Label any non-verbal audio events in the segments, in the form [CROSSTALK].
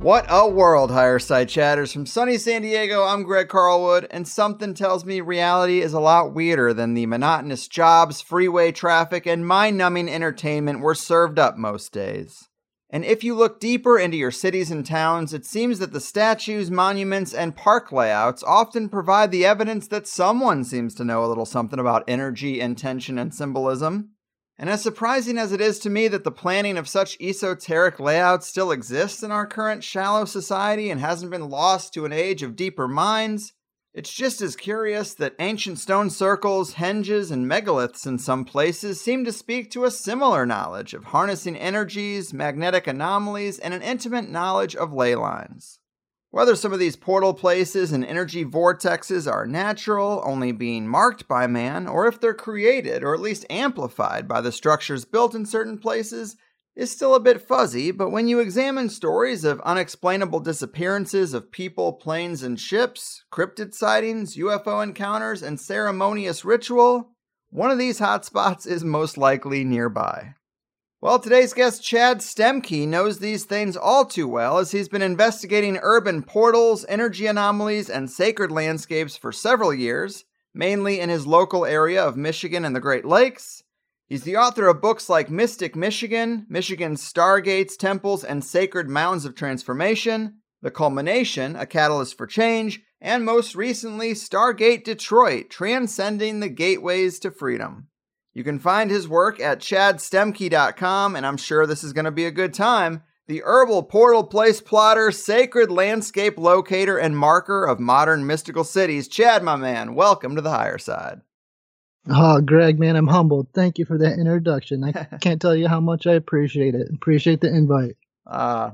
What a world, Higher Side Chatters. From sunny San Diego, I'm Greg Carlwood, and something tells me reality is a lot weirder than the monotonous jobs, freeway traffic, and mind numbing entertainment we're served up most days. And if you look deeper into your cities and towns, it seems that the statues, monuments, and park layouts often provide the evidence that someone seems to know a little something about energy, intention, and symbolism. And as surprising as it is to me that the planning of such esoteric layouts still exists in our current shallow society and hasn't been lost to an age of deeper minds, it's just as curious that ancient stone circles, henges, and megaliths in some places seem to speak to a similar knowledge of harnessing energies, magnetic anomalies, and an intimate knowledge of ley lines. Whether some of these portal places and energy vortexes are natural, only being marked by man, or if they're created or at least amplified by the structures built in certain places, is still a bit fuzzy, but when you examine stories of unexplainable disappearances of people, planes, and ships, cryptid sightings, UFO encounters, and ceremonious ritual, one of these hotspots is most likely nearby. Well, today's guest, Chad Stuemke, knows these things all too well as he's been investigating urban portals, energy anomalies, and sacred landscapes for several years, mainly in his local area of Michigan and the Great Lakes. He's the author of books like Mystical Mitten, Michigan's Stargates, Temples, and Sacred Mounds of Transformation, The Culmination, A Catalyst for Change, and most recently, Stargate Detroit, Transcending the Gateways to Freedom. You can find his work at chadstuemke.com, and I'm sure this is going to be a good time. The Herbal Portal Place Plotter, Sacred Landscape Locator, and Marker of Modern Mystical Cities. Chad, my man, welcome to the higher side. Oh, Greg, man, I'm humbled. Thank you for that introduction. I [LAUGHS] can't tell you how much I appreciate it. Appreciate the invite. Uh,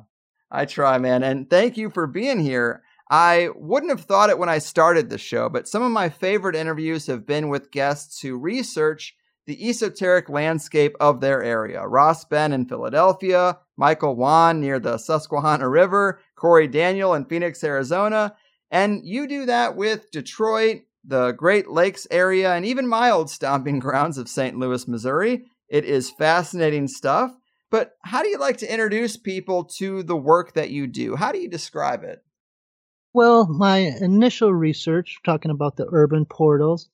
I try, man. And thank you for being here. I wouldn't have thought it when I started the show, but some of my favorite interviews have been with guests who research the esoteric landscape of their area. Ross Ben in Philadelphia, Michael Wan near the Susquehanna River, Corey Daniel in Phoenix, Arizona. And you do that with Detroit, the Great Lakes area, and even my old stomping [LAUGHS] grounds of St. Louis, Missouri. It is fascinating stuff. But how do you like to introduce people to the work that you do? How do you describe it? Well, my initial research, talking about the urban portals,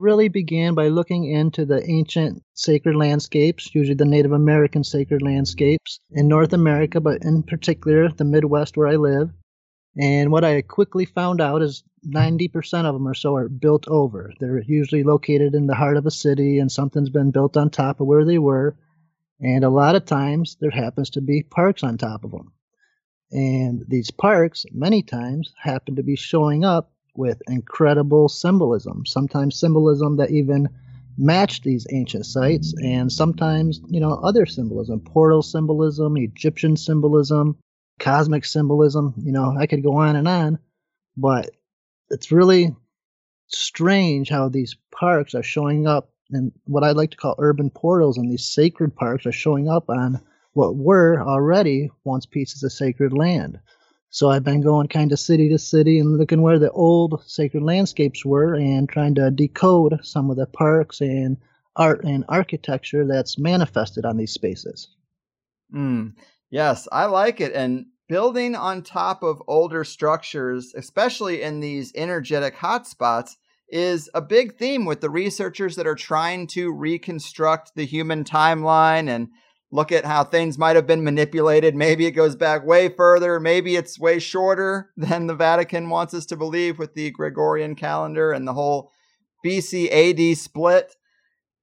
really began by looking into the ancient sacred landscapes, usually the Native American sacred landscapes in North America, but in particular the Midwest where I live. And what I quickly found out is 90% of them or so are built over. They're usually located in the heart of a city and something's been built on top of where they were. And a lot of times there happens to be parks on top of them. And these parks, many times, happen to be showing up with incredible symbolism, sometimes symbolism that even matched these ancient sites, and sometimes, you know, other symbolism, portal symbolism, Egyptian symbolism, cosmic symbolism. You know, I could go on and on, but it's really strange how these parks are showing up and what I like to call urban portals and these sacred parks are showing up on what were already once pieces of sacred land. So I've been going kind of city to city and looking where the old sacred landscapes were and trying to decode some of the parks and art and architecture that's manifested on these spaces. Mm, yes, I like it. And building on top of older structures, especially in these energetic hotspots, is a big theme with the researchers that are trying to reconstruct the human timeline and look at how things might have been manipulated. Maybe it goes back way further. Maybe it's way shorter [LAUGHS] than the Vatican wants us to believe with the Gregorian calendar and the whole BC AD split.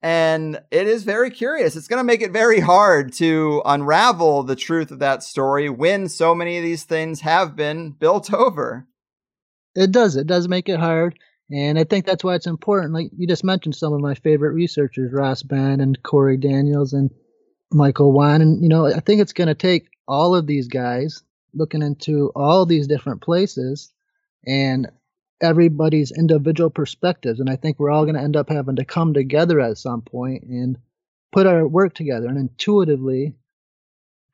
And it is very curious. It's going to make it very hard to unravel the truth of that story when so many of these things have been built over. It does. It does make it hard. And I think that's why it's important. Like you just mentioned some of my favorite researchers, Ross Benn and Corey Daniels and Michael Wan. And, you know, I think it's going to take all of these guys looking into all these different places and everybody's individual perspectives. And I think we're all going to end up having to come together at some point and put our work together and intuitively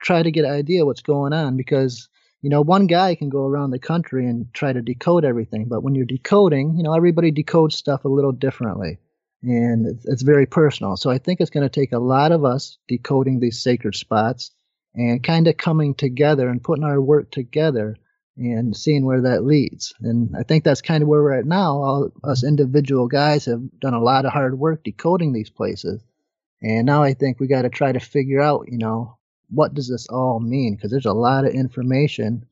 try to get an idea what's going on because you know one guy can go around the country and try to decode everything but when you're decoding you know everybody decodes stuff a little differently and it's, very personal so i think it's going to take a lot of us decoding these sacred spots and kind of coming together and putting our work together and seeing where that leads. And I think that's kind of where we're at now. All us individual guys have done a lot of hard work decoding these places. And now I think we got to try to figure out, you know, what does this all mean? Because there's a lot of information.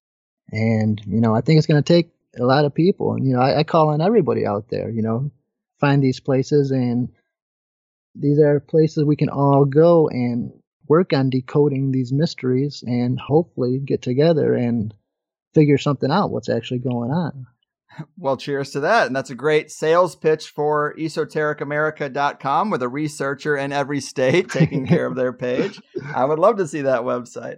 And, you know, I think it's going to take a lot of people. And, you know, I, I call on everybody out there, you know, find these places. And these are places we can all go and work on decoding these mysteries and hopefully get together and figure something out what's actually going on. [LAUGHS] Well, cheers to that. And that's a great sales pitch for esotericamerica.com with a researcher in every state taking care of their page. [LAUGHS] I would love to see that website.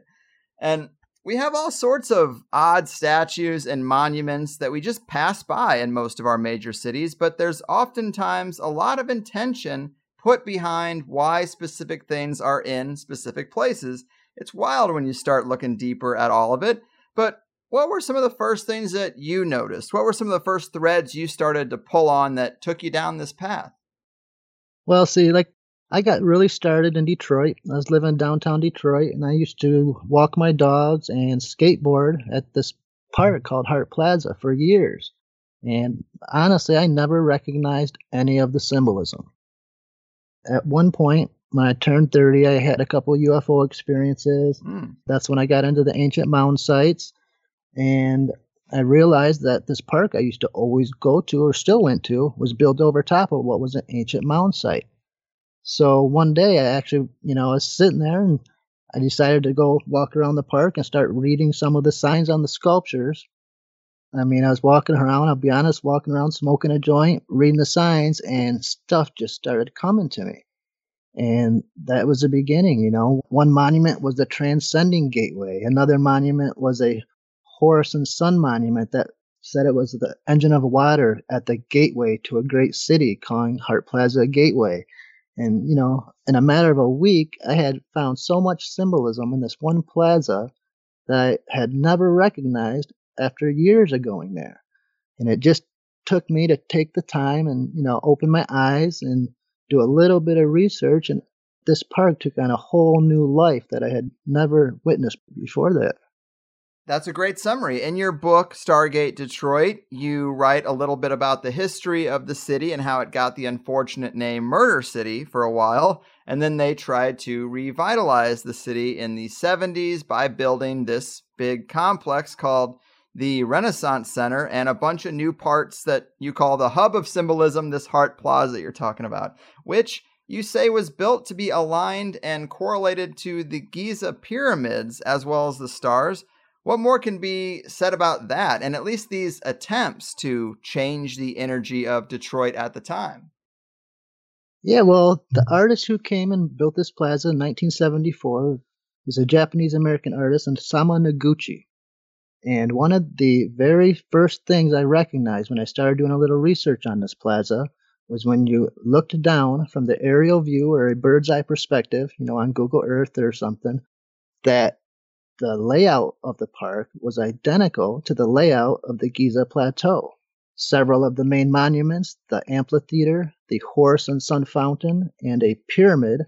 And we have all sorts of odd statues and monuments that we just pass by in most of our major cities, but there's oftentimes a lot of intention put behind why specific things are in specific places. It's wild when you start looking deeper at all of it. But what were some of the first things that you noticed? What were some of the first threads you started to pull on that took you down this path? Well, see, like I got really started in Detroit. I was living downtown Detroit, and I used to walk my dogs and skateboard at this park called Hart Plaza for years. And honestly, I never recognized any of the symbolism. At one point, when I turned 30, I had a couple UFO experiences. Mm. That's when I got into the ancient mound sites. And I realized that this park I used to always go to or still went to was built over top of what was an ancient mound site. So one day I actually, you know, I was sitting there and I decided to go walk around the park and start reading some of the signs on the sculptures. I mean, I was walking around, I'll be honest, walking around smoking a joint, reading the signs, and stuff just started coming to me. And that was the beginning, you know. One monument was the Transcending Gateway, another monument was a Horse and Sun monument that said it was the engine of water at the gateway to a great city, calling Hart Plaza a gateway. And, you know, in a matter of a week, I had found so much symbolism in this one plaza that I had never recognized after years of going there. And it just took me to take the time and, you know, open my eyes and do a little bit of research. And this park took on a whole new life that I had never witnessed before that. That's a great summary. In your book, Stargate Detroit, you write a little bit about the history of the city and how it got the unfortunate name Murder City for a while. And then they tried to revitalize the city in the 70s by building this big complex called the Renaissance Center and a bunch of new parts that you call the hub of symbolism, this Hart Plaza you're talking about, which you say was built to be aligned and correlated to the Giza pyramids as well as the stars what more can be said about that and at least these attempts to change the energy of Detroit at the time? Yeah, well, the artist who came and built this plaza in 1974 is a Japanese American artist, Isamu Noguchi. And one of the very first things I recognized when I started doing a little research on this plaza was when you looked down from the aerial view or a bird's eye perspective, you know, on Google Earth or something, that the layout of the park was identical to the layout of the Giza Plateau. Several of the main monuments, the amphitheater, the horse and sun fountain, and a pyramid,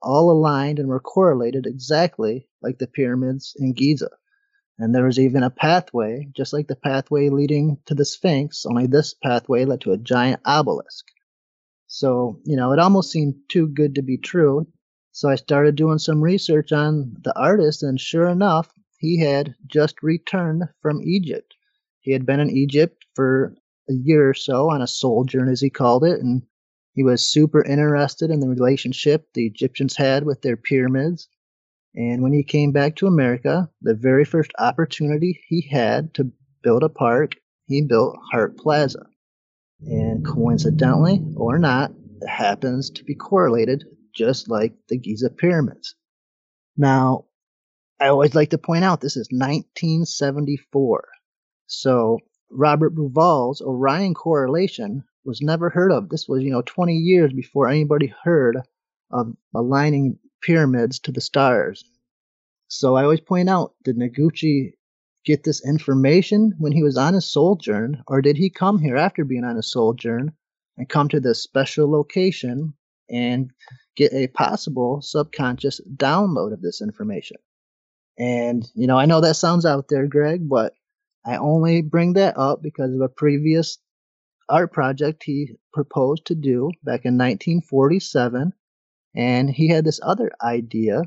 all aligned and were correlated exactly like the pyramids in Giza. And there was even a pathway, just like the pathway leading to the Sphinx, only this pathway led to a giant obelisk. So, you know, it almost seemed too good to be true. So I started doing some research on the artist, and sure enough, he had just returned from Egypt. He had been in Egypt for a year or so on a sojourn, as he called it, and he was super interested in the relationship the Egyptians had with their pyramids. And when he came back to America, the very first opportunity he had to build a park, he built Hart Plaza. And coincidentally or not, it happens to be correlated just like the Giza pyramids. Now, I always like to point out this is 1974. So Robert Bauval's Orion correlation was never heard of. This was, you know, 20 years before anybody heard of aligning pyramids to the stars. So I always point out, did Noguchi get this information when he was on his sojourn, or did he come here after being on his sojourn and come to this special location and get a possible subconscious download of this information? And, you know, I know that sounds out there, Greg, but I only bring that up because of a previous art project he proposed to do back in 1947. And he had this other idea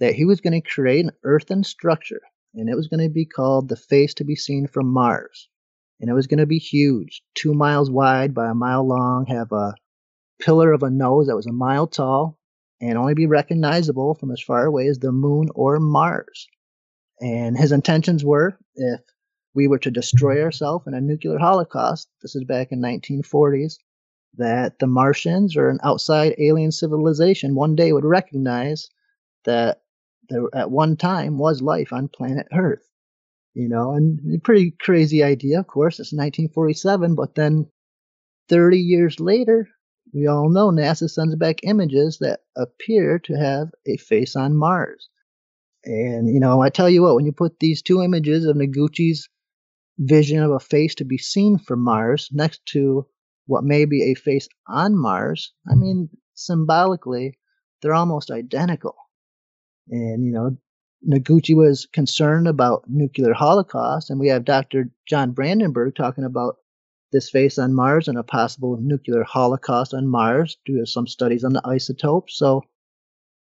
that he was going to create an earthen structure, and it was going to be called the face to be seen from Mars. And it was going to be huge, two miles wide by a mile long, have a pillar of a nose that was a mile tall, and only be recognizable from as far away as the moon or Mars. And his intentions were if we were to destroy ourselves in a nuclear holocaust, this is back in 1940s, that the Martians or an outside alien civilization one day would recognize that there at one time was life on planet Earth. You know, and a pretty crazy idea, of course. It's 1947, but then 30 years later, we all know NASA sends back images that appear to have a face on Mars. And, you know, I tell you what, when you put these two images of Noguchi's vision of a face to be seen from Mars next to what may be a face on Mars, I mean, symbolically, they're almost identical. And, you know, Noguchi was concerned about nuclear holocaust, and we have Dr. John Brandenburg talking about this face on Mars and a possible nuclear holocaust on Mars due to some studies on the isotopes. So,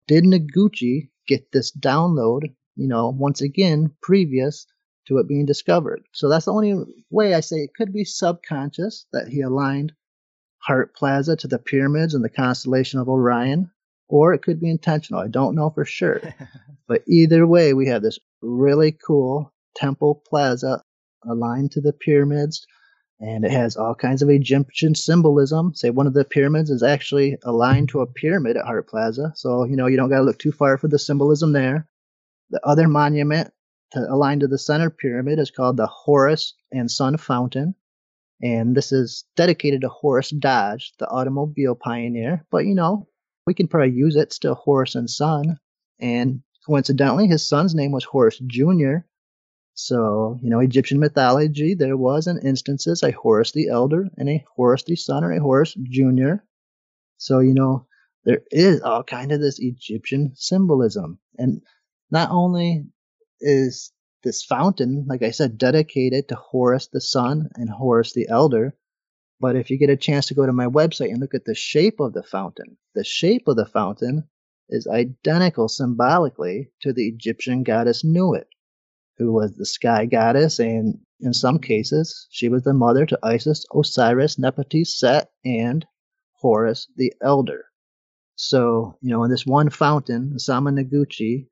did Noguchi get this download, you know, once again, previous to it being discovered. So that's the only way I say it could be subconscious that he aligned Hart Plaza to the pyramids and the constellation of Orion, or it could be intentional. I don't know for sure. [LAUGHS] but either way, we have this really cool temple plaza aligned to the pyramids, and it has all kinds of Egyptian symbolism. Say one of the pyramids is actually aligned to a pyramid at Hart Plaza, so you know you don't got to look too far for the symbolism there. The other monument to align to the center pyramid is called the Horus and Sun Fountain. And this is dedicated to Horace Dodge, the automobile pioneer. But you know, we can probably use it still Horace and Son. And coincidentally, his son's name was Horus Jr. So, you know, Egyptian mythology, there was in instances a Horus the Elder and a Horus the Son or a Horus Jr. So, you know, there is all kind of this Egyptian symbolism. And not only is this fountain, like I said, dedicated to Horus the Son and Horus the Elder. But if you get a chance to go to my website and look at the shape of the fountain, the shape of the fountain is identical symbolically to the Egyptian goddess Nuit, who was the sky goddess, and in some cases, she was the mother to Isis, Osiris, Nephthys, Set, and Horus the Elder. So, you know, in this one fountain, Isamu Noguchi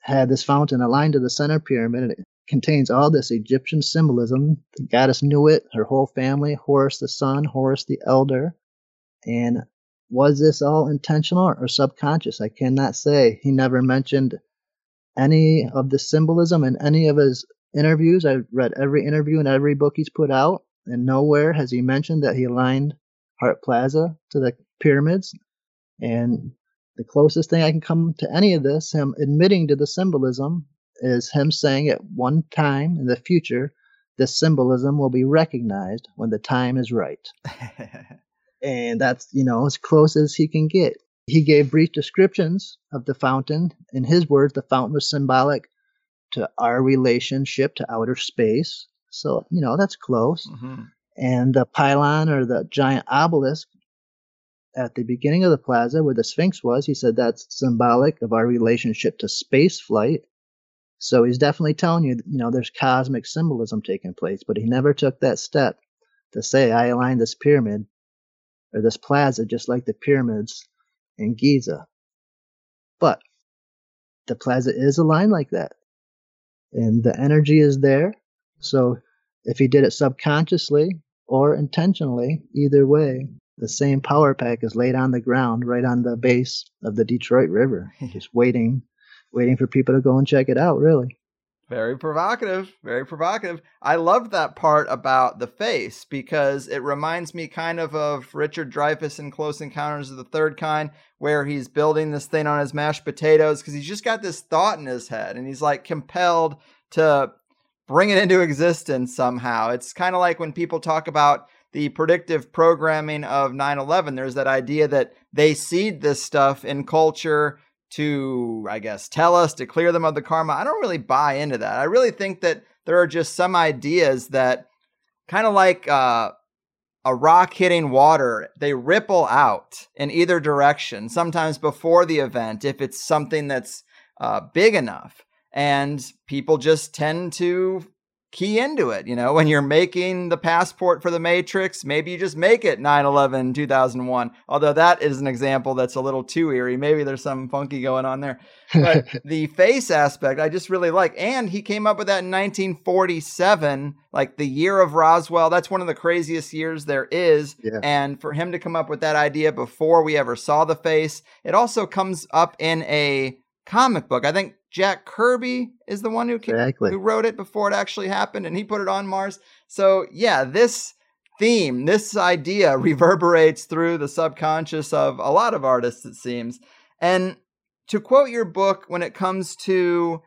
had this fountain aligned to the center pyramid, and it contains all this Egyptian symbolism. The goddess Nuit, her whole family, Horus the Son, Horus the Elder. And was this all intentional or subconscious? I cannot say. He never mentioned any of the symbolism in any of his interviews. I've read every interview and every book he's put out, and nowhere has he mentioned that he aligned Hart Plaza to the pyramids. And the closest thing I can come to any of this, him admitting to the symbolism, is him saying at one time in the future, this symbolism will be recognized when the time is right. [LAUGHS] and that's, you know, as close as he can get. He gave brief descriptions of the fountain. In his words, the fountain was symbolic to our relationship to outer space. So, you know, that's close. Mhm. And the pylon or the giant obelisk at the beginning of the plaza where the Sphinx was, he said that's symbolic of our relationship to space flight. So he's definitely telling you, you know, there's cosmic symbolism taking place, but he never took that step to say, I aligned this pyramid or this plaza just like the pyramids in Giza. But the plaza is aligned like that. And the energy is there. So if he did it subconsciously or intentionally, either way, the same power pack is laid on the ground right on the base of the Detroit River, [LAUGHS] just waiting, waiting for people to go and check it out, really. Very provocative. Very provocative. I loved that part about the face because it reminds me kind of of Richard Dreyfuss in Close Encounters of the Third Kind, where he's building this thing on his mashed potatoes because he's just got this thought in his head and he's like compelled to bring it into existence somehow. It's kind of like when people talk about the predictive programming of 9 11, there's that idea that they seed this stuff in culture to, I guess, tell us to clear them of the karma. I don't really buy into that. I really think that there are just some ideas that kind of like uh, a rock hitting water, they ripple out in either direction, sometimes before the event, if it's something that's uh, big enough. And people just tend to key into it. You know, when you're making the passport for the Matrix, maybe you just make it 9 11 2001. Although that is an example that's a little too eerie. Maybe there's some funky going on there. But [LAUGHS] the face aspect, I just really like. And he came up with that in 1947, like the year of Roswell. That's one of the craziest years there is. Yeah. And for him to come up with that idea before we ever saw the face, it also comes up in a comic book. I think Jack Kirby is the one who ca- Exactly. who wrote it before it actually happened, and he put it on Mars. So yeah, this theme, this idea [LAUGHS] reverberates through the subconscious of a lot of artists, it seems. And to quote your book, when it comes to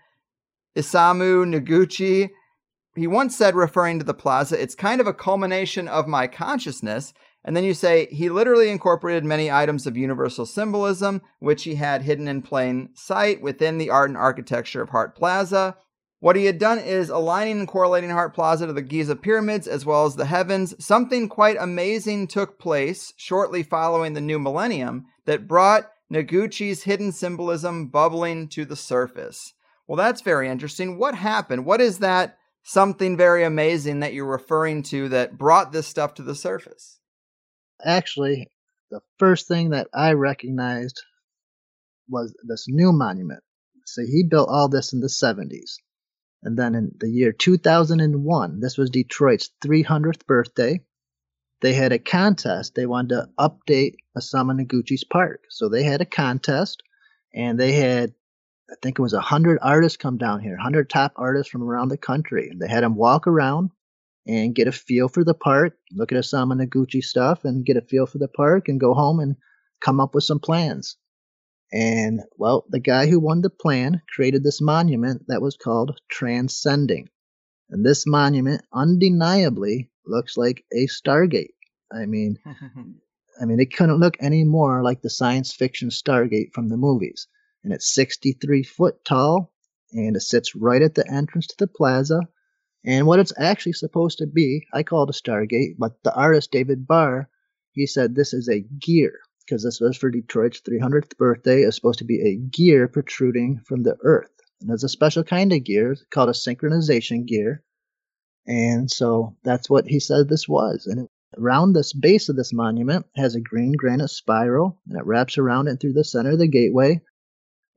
Isamu Noguchi, he once said, referring to the plaza, it's kind of a culmination of my consciousness. And then you say he literally incorporated many items of universal symbolism, which he had hidden in plain sight within the art and architecture of Hart Plaza. What he had done is aligning and correlating Hart Plaza to the Giza pyramids as well as the heavens. Something quite amazing took place shortly following the new millennium that brought Noguchi's hidden symbolism bubbling to the surface. Well, that's very interesting. What happened? What is that something very amazing that you're referring to that brought this stuff to the surface? Actually, the first thing that I recognized was this new monument. So he built all this in the 70s. And then in the year 2001, this was Detroit's 300th birthday. They had a contest. They wanted to update Isamu Noguchi's park. So they had a contest and they had, I think it was 100 artists come down here, 100 top artists from around the country. And they had them walk around and get a feel for the park, look at some of the Gucci stuff and get a feel for the park and go home and come up with some plans. And well, the guy who won the plan created this monument that was called Transcending. And this monument undeniably looks like a Stargate. I mean, [LAUGHS] I mean, it couldn't look any more like the science fiction Stargate from the movies. And it's 63 foot tall, and it sits right at the entrance to the plaza. And what it's actually supposed to be, I call it a Stargate, but the artist David Barr, he said this is a gear because this was for Detroit's 300th birthday. It's supposed to be a gear protruding from the earth. And there's a special kind of gear called a synchronization gear. And so that's what he said this was. And around this base of this monument has a green granite spiral, and it wraps around it through the center of the gateway.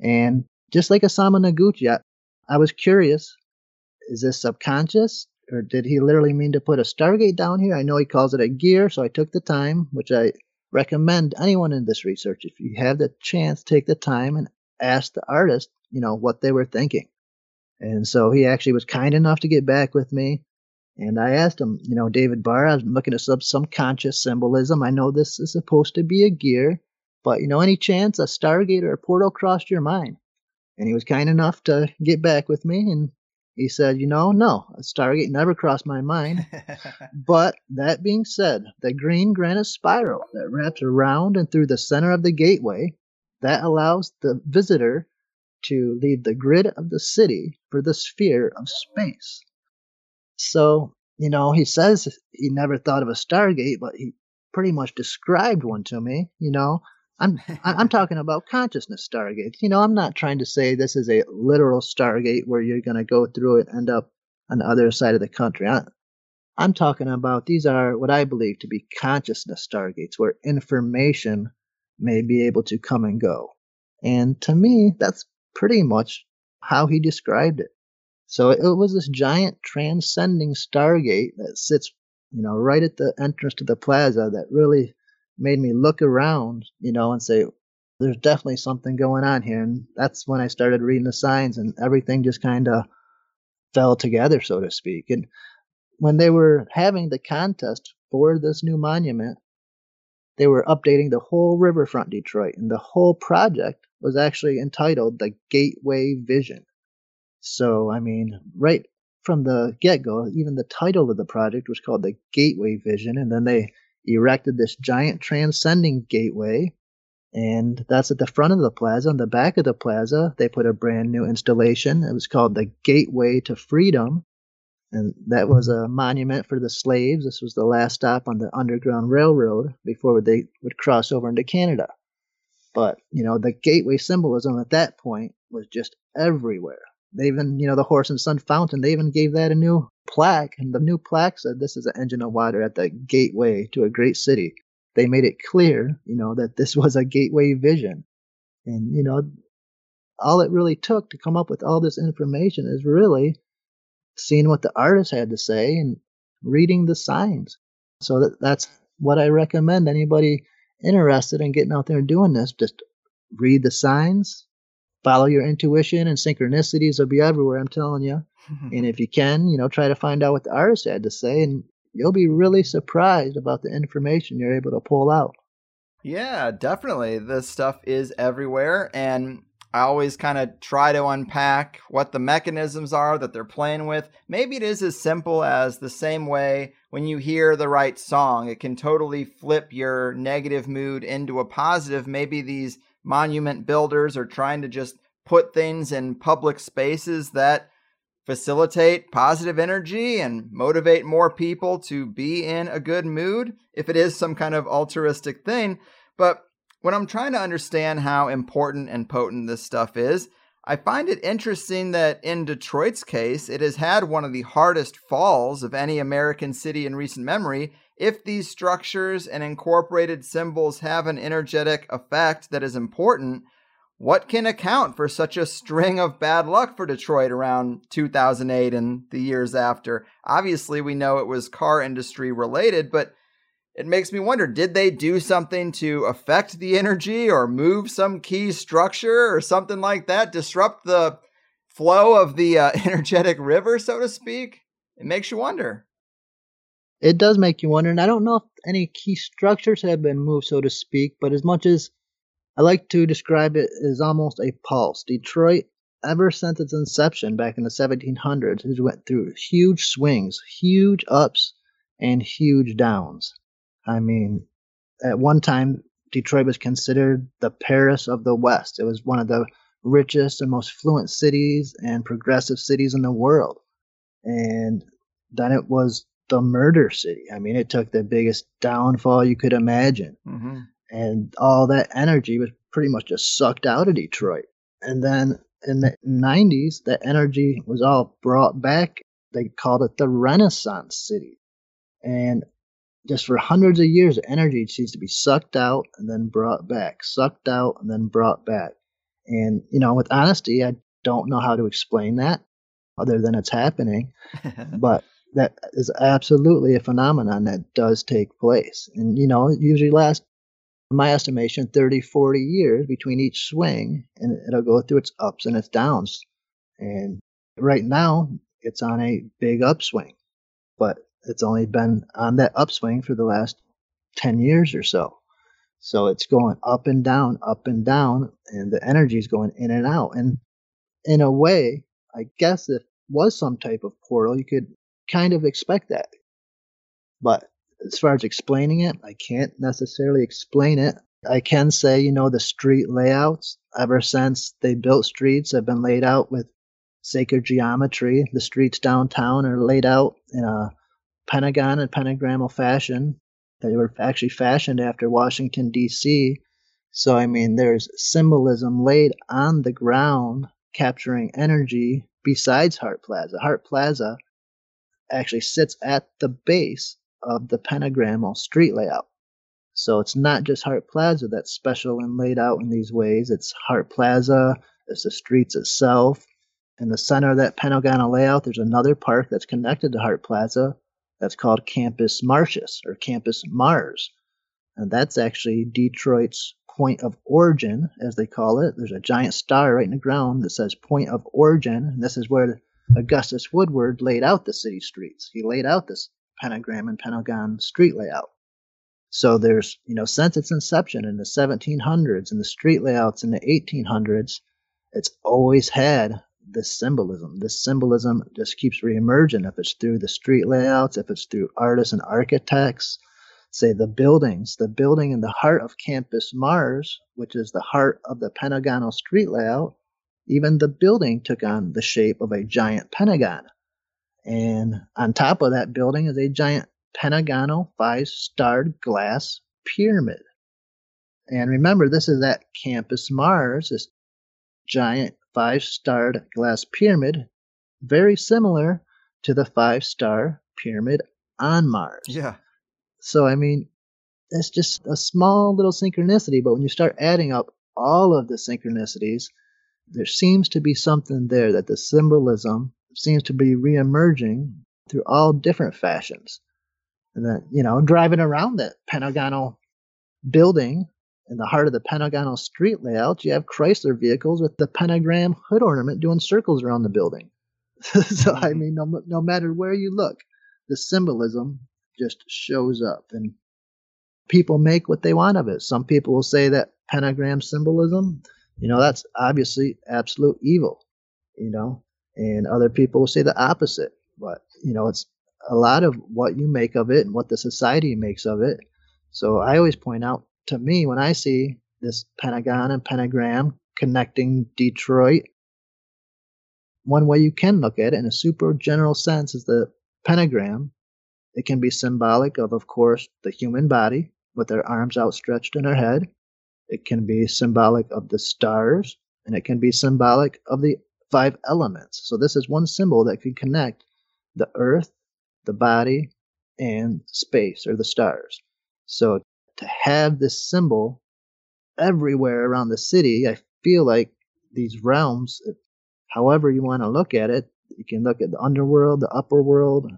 And just like Isamu Noguchi, I, I was curious is this subconscious? Or did he literally mean to put a Stargate down here? I know he calls it a gear, so I took the time, which I recommend anyone in this research, if you have the chance, take the time and ask the artist, you know, what they were thinking. And so he actually was kind enough to get back with me. And I asked him, you know, David Barr, I was looking at some, some conscious symbolism. I know this is supposed to be a gear, But, you know, any chance a Stargate or a portal crossed your mind? And he was kind enough to get back with me and he said, You know, no, a Stargate never crossed my mind. [LAUGHS] but that being said, the green granite spiral that wraps around and through the center of the gateway, that allows the visitor to leave the grid of the city for the sphere of space. So, you know, he says he never thought of a Stargate, but he pretty much described one to me, you know. I'm [LAUGHS] I'm talking about consciousness stargates. You know, I'm not trying to say this is a literal stargate where you're going to go through it and end up on the other side of the country. I, I'm talking about these are what I believe to be consciousness stargates where information may be able to come and go. And to me, that's pretty much how he described it. So it was this giant transcending stargate that sits, you know, right at the entrance to the plaza that really made me look around, you know, and say, there's definitely something going on here. And that's when I started reading the signs and everything just kind of fell together, so to speak. And when they were having the contest for this new monument, they were updating the whole riverfront Detroit, and the whole project was actually entitled the Gateway Vision. So, I mean, right from the get go, even the title of the project was called the Gateway Vision, and then they erected this giant transcending gateway. And that's at the front of the plaza. On the back of the plaza, they put a brand new installation. It was called the Gateway to Freedom. And that was a monument for the slaves. This was the last stop on the Underground Railroad before they would cross over into Canada. But, you know, the gateway symbolism at that point was just everywhere. They even, you know, the Horse and Sun Fountain, they even gave that a new plaque, and the new plaque said this is an engine of water at the gateway to a great city. They made it clear, you know, that this [LAUGHS] was a gateway vision. And, you know, all it really took to come up with all this information is really seeing what the artist had to say and reading the signs. So that, that's what I recommend anybody interested in getting out there and doing this. Just read the signs, follow your intuition, and synchronicities will be everywhere, I'm telling you [LAUGHS] and if you can, you know, try to find out what the artist had to say, and you'll be really surprised about the information you're able to pull out. Yeah, definitely. This stuff is everywhere, and I always kind of try to unpack what the mechanisms are that they're playing with. Maybe it is as simple as the same way when you hear the right song, it can totally flip your negative mood into a positive. Maybe these monument builders are trying to just put things in public spaces that facilitate positive energy and motivate more people to be in a good mood if it is some kind of altruistic thing. But when I'm trying to understand how important and potent this stuff is, I find it interesting that in Detroit's case, it has had one of the hardest falls of any American city in recent memory. If these structures and incorporated symbols have an energetic effect that is important, what can account for such a string of bad luck for Detroit around 2008 and the years after? Obviously, we know it was car industry related, but it makes me wonder did they do something to affect the energy or move some key structure or something like that, disrupt the flow of the uh, [LAUGHS] energetic river, so to speak? It makes you wonder. It does make you wonder, and I don't know if any key structures have been moved, so to speak, but as much as I like to describe it as almost a pulse. Detroit, ever since its inception back in the 1700s, has went through huge swings, huge ups, and huge downs. I mean, at one time, Detroit was considered the Paris of the West. It was one of the richest and most fluent cities and progressive cities in the world. And then it was the murder city. I mean, it took the biggest downfall you could imagine. Mm-hmm and all that energy was pretty much just sucked out of Detroit. And then in the 90s, that energy was all brought back. They called it the Renaissance City. And just for hundreds of years, the energy seems to be sucked out and then brought back, sucked out and then brought back. And, you know, with honesty, I don't know how to explain that other than it's happening. [LAUGHS] but that is absolutely a phenomenon that does take place. And, you know, usually lasts my estimation, 30, 40 years between each swing, and it'll go through its ups and its downs. And right now, it's on a big upswing, but it's only been on that upswing for the last 10 years or so. So it's going up and down, up and down, and the energy is going in and out. And in a way, I guess if was some type of portal, you could kind of expect that. But as far as explaining it, I can't necessarily explain it. I can say, you know, the street layouts, ever since they built streets, have been laid out with sacred geometry. The streets downtown are laid out in a pentagon and pentagrammal fashion. They were actually fashioned after Washington, D.C. So, I mean, there's symbolism laid on the ground capturing energy besides Hart Plaza. Hart Plaza actually sits at the base of the pentagrammal street layout. So it's not just Hart Plaza that's special and laid out in these ways. It's Hart Plaza, it's the streets itself, in the center of that pentagonal layout, there's another park that's connected to Hart Plaza that's called Campus Martius or Campus Mars. And that's actually Detroit's point of origin, as they call it. There's a giant star right in the ground that says point of origin. And this is where Augustus Woodward laid out the city streets. He laid out this pentagram and pentagon street layout. So there's, you know, since its inception in the 1700s and the street layouts in the 1800s, it's always had this symbolism. This symbolism just keeps reemerging. If it's through the street layouts, if it's through artists and architects, say the buildings, the building in the heart of Campus Mars, which is the heart of the pentagonal street layout, even the building took on the shape of a giant pentagon. And on top of that building is a giant pentagonal five starred glass pyramid. And remember, this is at Campus Mars, this giant five starred glass pyramid, very similar to the five star pyramid on Mars. Yeah. So, I mean, that's just a small little synchronicity, but when you start adding up all of the synchronicities, there seems to be something there that the symbolism seems to be reemerging through all different fashions. And that, you know, driving around that pentagonal building in the heart of the pentagonal street layout, you have Chrysler vehicles with the pentagram hood ornament doing circles around the building. [LAUGHS] so, I mm-hmm. mean, no, no matter where you look, the symbolism just shows up. And people make what they want of it. Some people will say that pentagram symbolism, you know, that's obviously absolute evil, you know, and other people will say the opposite. But, you know, it's a lot of what you make of it and what the society makes of it. So I always point out to me, when I see this pentagon and pentagram connecting Detroit, one way you can look at it in a super general sense is the pentagram. It can be symbolic of, of course, the human body with their arms outstretched in our head. It can be symbolic of the stars, and it can be symbolic of the five elements. So this is one symbol that can connect the earth, the body, and space or the stars. So to have this symbol everywhere around the city, I feel like these realms, however you want to look at it, you can look at the underworld, the upper world,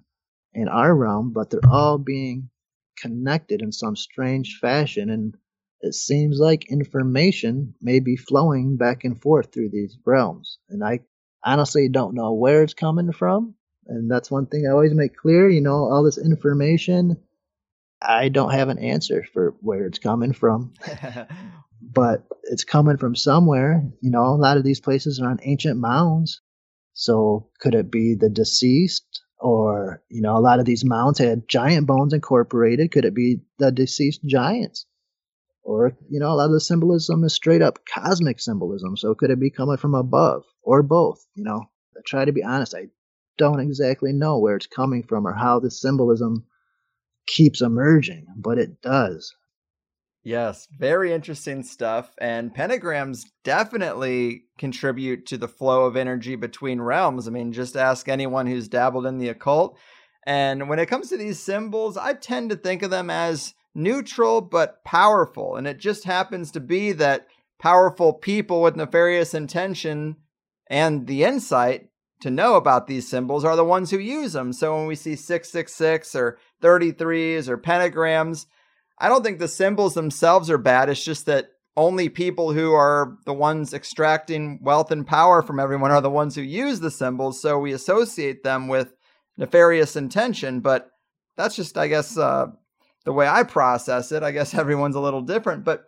and our realm, but they're all being connected in some strange fashion. And it seems like information may be flowing back and forth through these realms. And I honestly don't know where it's coming from. And that's one thing I always make clear. You know, all this information I don't have an answer for where it's coming from. [LAUGHS] but it's coming from somewhere. You know, a lot of these places are on ancient mounds. So could it be the deceased? Or, you know, a lot of these mounds had giant bones incorporated. Could it be the deceased giants? Or, you know, a lot of the symbolism is straight up cosmic symbolism. So could it be coming from above or both? You know, I try to be honest. I don't exactly know where it's coming from or how the symbolism keeps emerging, but it does. Yes, very interesting stuff. And pentagrams definitely contribute to the flow of energy between realms. I mean, just ask anyone who's dabbled in the occult. And when it comes to these symbols, I tend to think of them as neutral but powerful. And it just happens to be that powerful people with nefarious intention and the insight to know about these symbols are the ones who use them. So when we see 666 or 33s or pentagrams, I don't think the symbols themselves are bad. It's just that only people who are the ones extracting wealth and power from everyone are the ones who use the symbols. So we associate them with nefarious intention. But that's just, I guess, uh, the way I process it. I guess [LAUGHS] everyone's a little different, but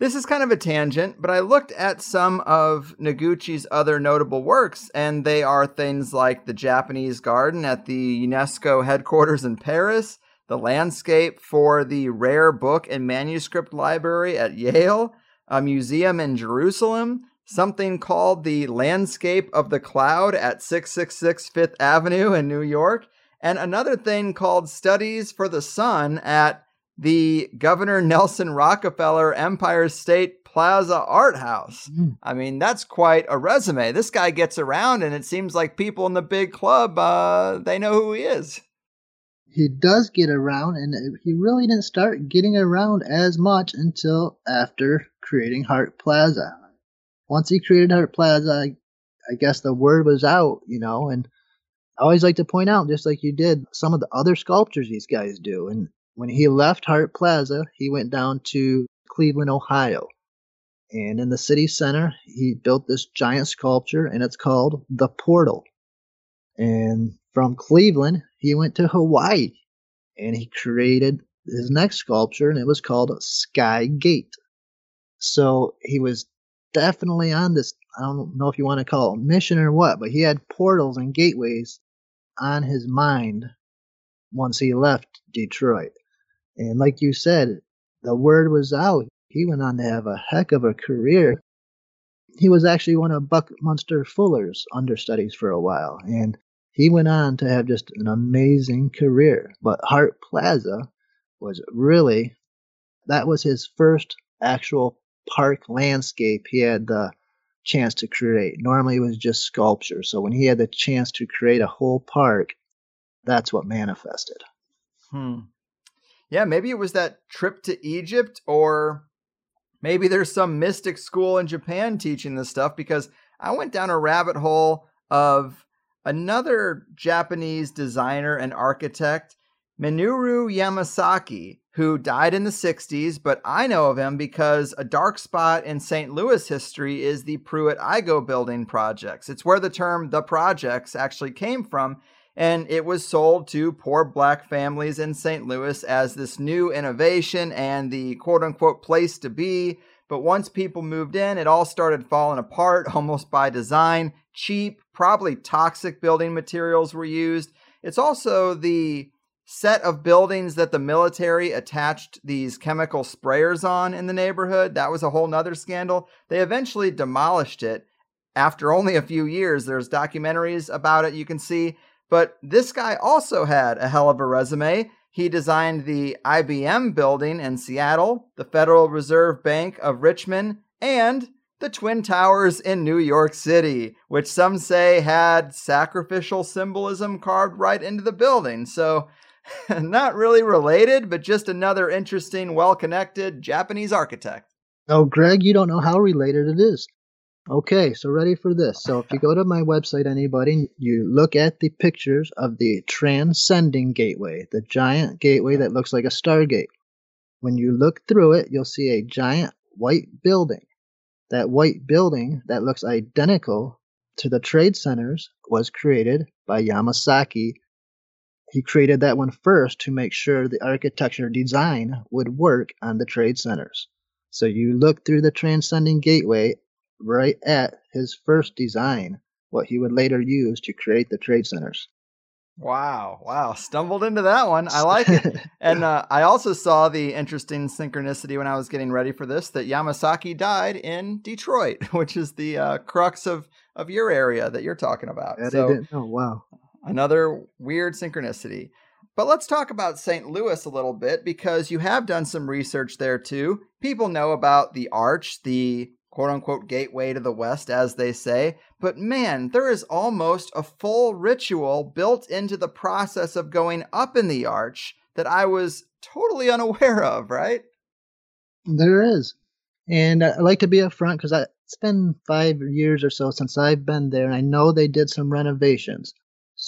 this is kind of a tangent, but I looked at some of Noguchi's other notable works, and they are things like the Japanese garden at the UNESCO headquarters in Paris, the landscape for the rare book and manuscript library at Yale, a museum in Jerusalem, something called the Landscape of the Cloud at 666 Fifth Avenue in New York, and another thing called Studies for the Sun at the Governor Nelson Rockefeller Empire State Plaza Art House. Mm. I mean, that's quite a resume. This guy gets around, and it seems like people in the big club, uh, they know who he is. He does get around, and he really didn't start getting around as much until after creating Hart Plaza. Once he created Hart Plaza, I, I guess the word was out, you know, and I always like to point out, just like you did, some of the other sculptures these guys do. And when he left Hart Plaza, he went down to Cleveland, Ohio. And in the city center, he built this giant sculpture, and it's called The Portal. And from Cleveland, he went to Hawaii and he created his next sculpture, and it was called Sky Gate. So he was definitely on this, I don't know if you want to call it mission or what, but he had portals and gateways on his mind once he left Detroit. And like you said, the word was out. He went on to have a heck of a career. He was actually one of Buckminster Fuller's understudies for a while, and he went on to have just an amazing career. But Hart Plaza was really that was his first actual park landscape he had the chance to create. Normally it was just sculpture. So when he had the chance to create a whole park, that's what manifested. Hmm. Yeah, maybe it was that trip to Egypt, or maybe there's some mystic school in Japan teaching this stuff because I went down a rabbit hole of another Japanese designer and architect, Minoru Yamasaki, who died in the 60s, but I know of him because a dark spot in St. Louis history is the Pruitt-Igoe building projects. It's where the term the projects actually came from and it was sold to poor black families in St. Louis as this new innovation and the quote unquote place to be. But once people moved in, it all started falling apart [LAUGHS] almost by design. Cheap, probably toxic building materials were used. It's also the set of buildings that the military attached these chemical sprayers on in the neighborhood. That was a whole nother scandal. They eventually demolished it after only a few years. There's documentaries about it you can see. But this guy also had a hell of a resume. He designed the IBM building in Seattle, the Federal Reserve Bank of Richmond, and the Twin Towers in New York City, which some say had sacrificial symbolism carved right into the building. So, [LAUGHS] not really related, but just another interesting, well connected Japanese architect. Oh, Greg, you don't know how related it is. Okay, so ready for this. So if you go to my website, anybody, you look at the pictures of the transcending gateway, the giant gateway that looks like a stargate. When you look through it, you'll see a giant white building. That white building that looks identical to the trade centers was created by Yamasaki. He created that one first to make sure the architecture design would work on the trade centers. So you look through the transcending gateway right at his first design, what he would later use to create the trade centers. Wow, wow. Stumbled into that one. I like it. [LAUGHS] and uh, I also saw the interesting synchronicity when I was getting ready for this that Yamasaki died in Detroit, [LAUGHS] which is the uh, crux of, of your area that you're talking about. So, Oh, wow. Another weird synchronicity. But let's talk about St. Louis a little bit because you have done some research there too. People know about the arch, the quote unquote gateway to the west, as they say. But man, there is almost a full ritual built into the process of going up in the arch that I was totally [LAUGHS] unaware of, right? There is. And I like to be upfront because it's been five years or so since I've been there, and I know they did some renovations.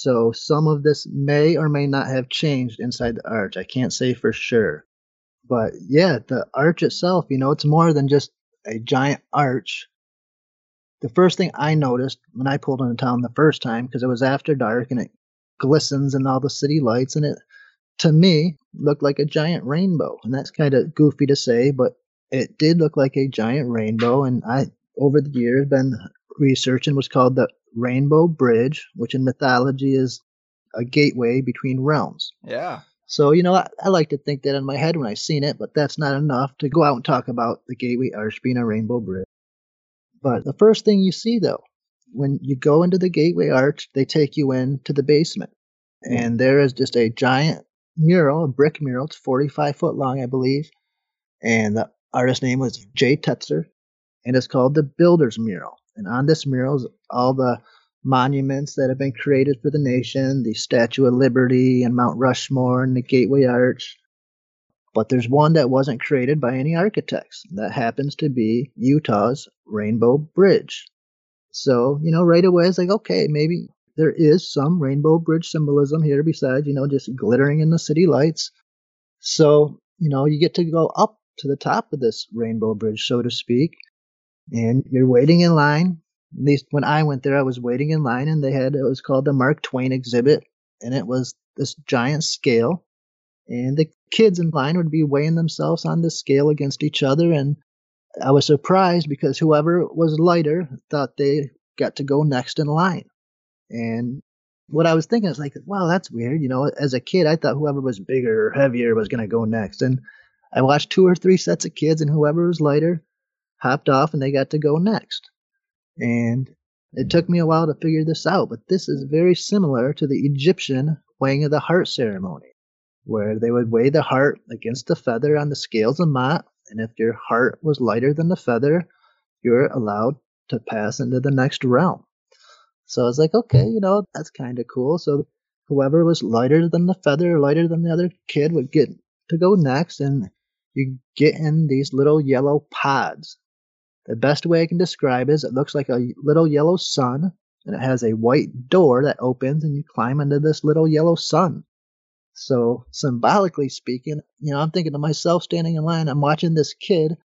So some of this may or may not have changed inside the arch. I can't say for sure. But yeah, the arch itself, you know, it's more than just a giant arch. The first thing I noticed when I pulled into town the first time, because it was after dark and it glistens and all the city lights, and it, to me, looked like a giant rainbow. And that's kind of goofy to say, but it did look like a giant rainbow. And I, over the years, been researching what's called the Rainbow Bridge, which in mythology is a gateway between realms. Yeah. So, you know, I, I, like to think that in my head when I've seen it, but that's not enough to go out and talk about the Gateway Arch being a rainbow bridge. But the first thing you see, though, when you go into the Gateway Arch, they take you into the basement. Hmm. And there is just a giant mural, a brick mural. It's 45 foot long, I believe. And the artist's name was Jay Tetzer. And it's called the Builder's Mural. And on this mural is all the monuments that have been created for the nation the Statue of Liberty and Mount Rushmore and the Gateway Arch. But there's one that wasn't created by any architects. That happens to be Utah's Rainbow Bridge. So, you know, right away it's like, okay, maybe there is some Rainbow Bridge symbolism here besides, you know, just glittering in the city lights. So, you know, you get to go up to the top of this Rainbow Bridge, so to speak, and you're waiting in line. At least when I went there, I was waiting in line and they had it was called the Mark Twain exhibit, and it was this giant scale, and the kids in line would be weighing themselves on the scale against each other, and I was surprised because whoever was lighter thought they got to go next in line, and what I was thinking is like, wow, that's weird. You know, as a kid, I thought whoever was bigger or heavier was going to go next, and I watched two or three sets of kids, and whoever was lighter hopped off, and they got to go next. And it took me a while to figure this out, but this is very similar to the Egyptian weighing of the heart ceremony, where they would weigh the heart against the feather on the scales of Ma'at, and if your heart was lighter than the feather, you're allowed to pass into the next realm. So I was like, okay, you know, that's kind of cool. So whoever was lighter than the feather lighter than the other kid would get to go next, and you get in these little yellow pods the best way I can describe is it looks like a little yellow sun, and it has a white door that opens, and you climb into this little yellow sun. So, symbolically speaking, you know, I'm thinking to myself standing in line, I'm watching this kid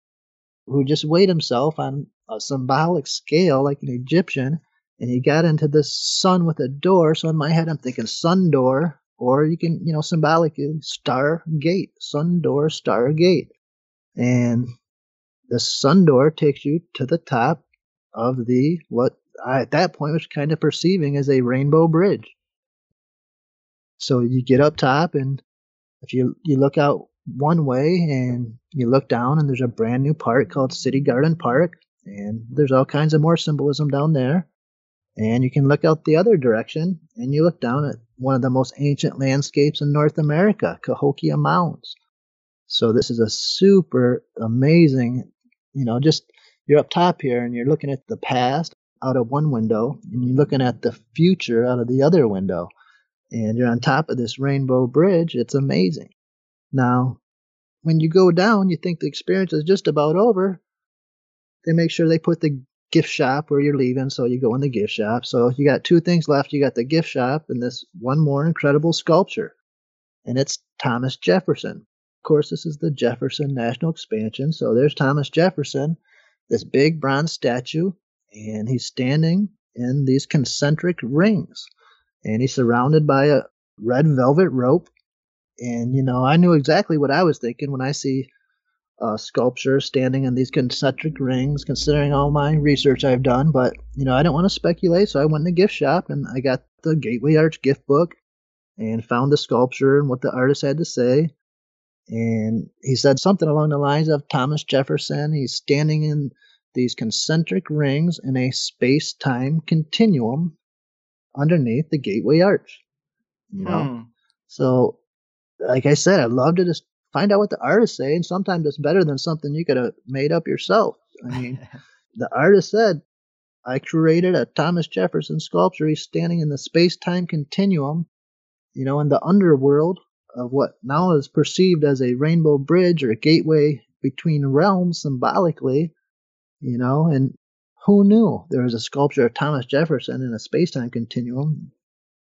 who just weighed himself on a symbolic scale like an Egyptian, and he got into this sun with a door. So, in my head, I'm thinking sun door, or you can, you know, symbolically star gate, sun door, star gate. And the sun door takes you to the top of the what I at that point was kind of perceiving as a rainbow bridge. So you get up top and if you you look out one way and you look down and there's a brand new park called City Garden Park and there's all kinds of more symbolism down there. And you can look out the other direction and you look down at one of the most ancient landscapes in North America, Cahokia Mounds. So this is a super amazing you know, just you're up top here and you're looking at the past out of one window and you're looking at the future out of the other window. And you're on top of this rainbow bridge. It's amazing. Now, when you go down, you think the experience is just about over. They make sure they put the gift shop where you're leaving, so you go in the gift shop. So you got two things left. You got the gift shop and this one more incredible sculpture. And it's Thomas Jefferson. Of course, this is the Jefferson National Expansion. So there's Thomas Jefferson, this big bronze statue, and he's standing in these concentric rings. And he's surrounded by a red velvet rope. And, you know, I knew exactly what I was thinking when I see a sculpture standing in these concentric rings, considering all my research I've done. But, you know, I don't want to speculate, so I went in the gift shop and I got the Gateway Arch gift book and found the sculpture and what the artist had to say. And he said something along the lines of Thomas Jefferson. He's standing in these concentric rings in a space time continuum underneath the Gateway Arch. You know? Hmm. So, like I said, I'd love to just find out what the artists say, and sometimes it's better than something you could have made up yourself. I mean, [LAUGHS] the artist said, I created a Thomas Jefferson sculpture. He's standing in the space time continuum, you know, in the underworld of what now is perceived as a rainbow bridge or a gateway between realms symbolically, you know, and who knew there was a sculpture of Thomas Jefferson in a space-time continuum?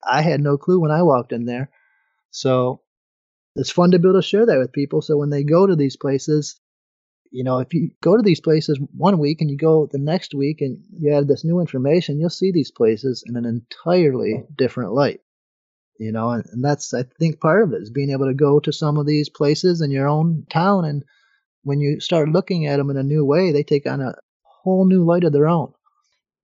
I had no clue when I walked in there. So it's fun to be able to share that with people. So when they go to these places, you know, if you go to these places one week and you go the next week and you have this new information, you'll see these places in an entirely different light. You know, and, and that's I think part of it is being able to go to some of these places in your own town, and when you start looking at them in a new way, they take on a whole new light of their own.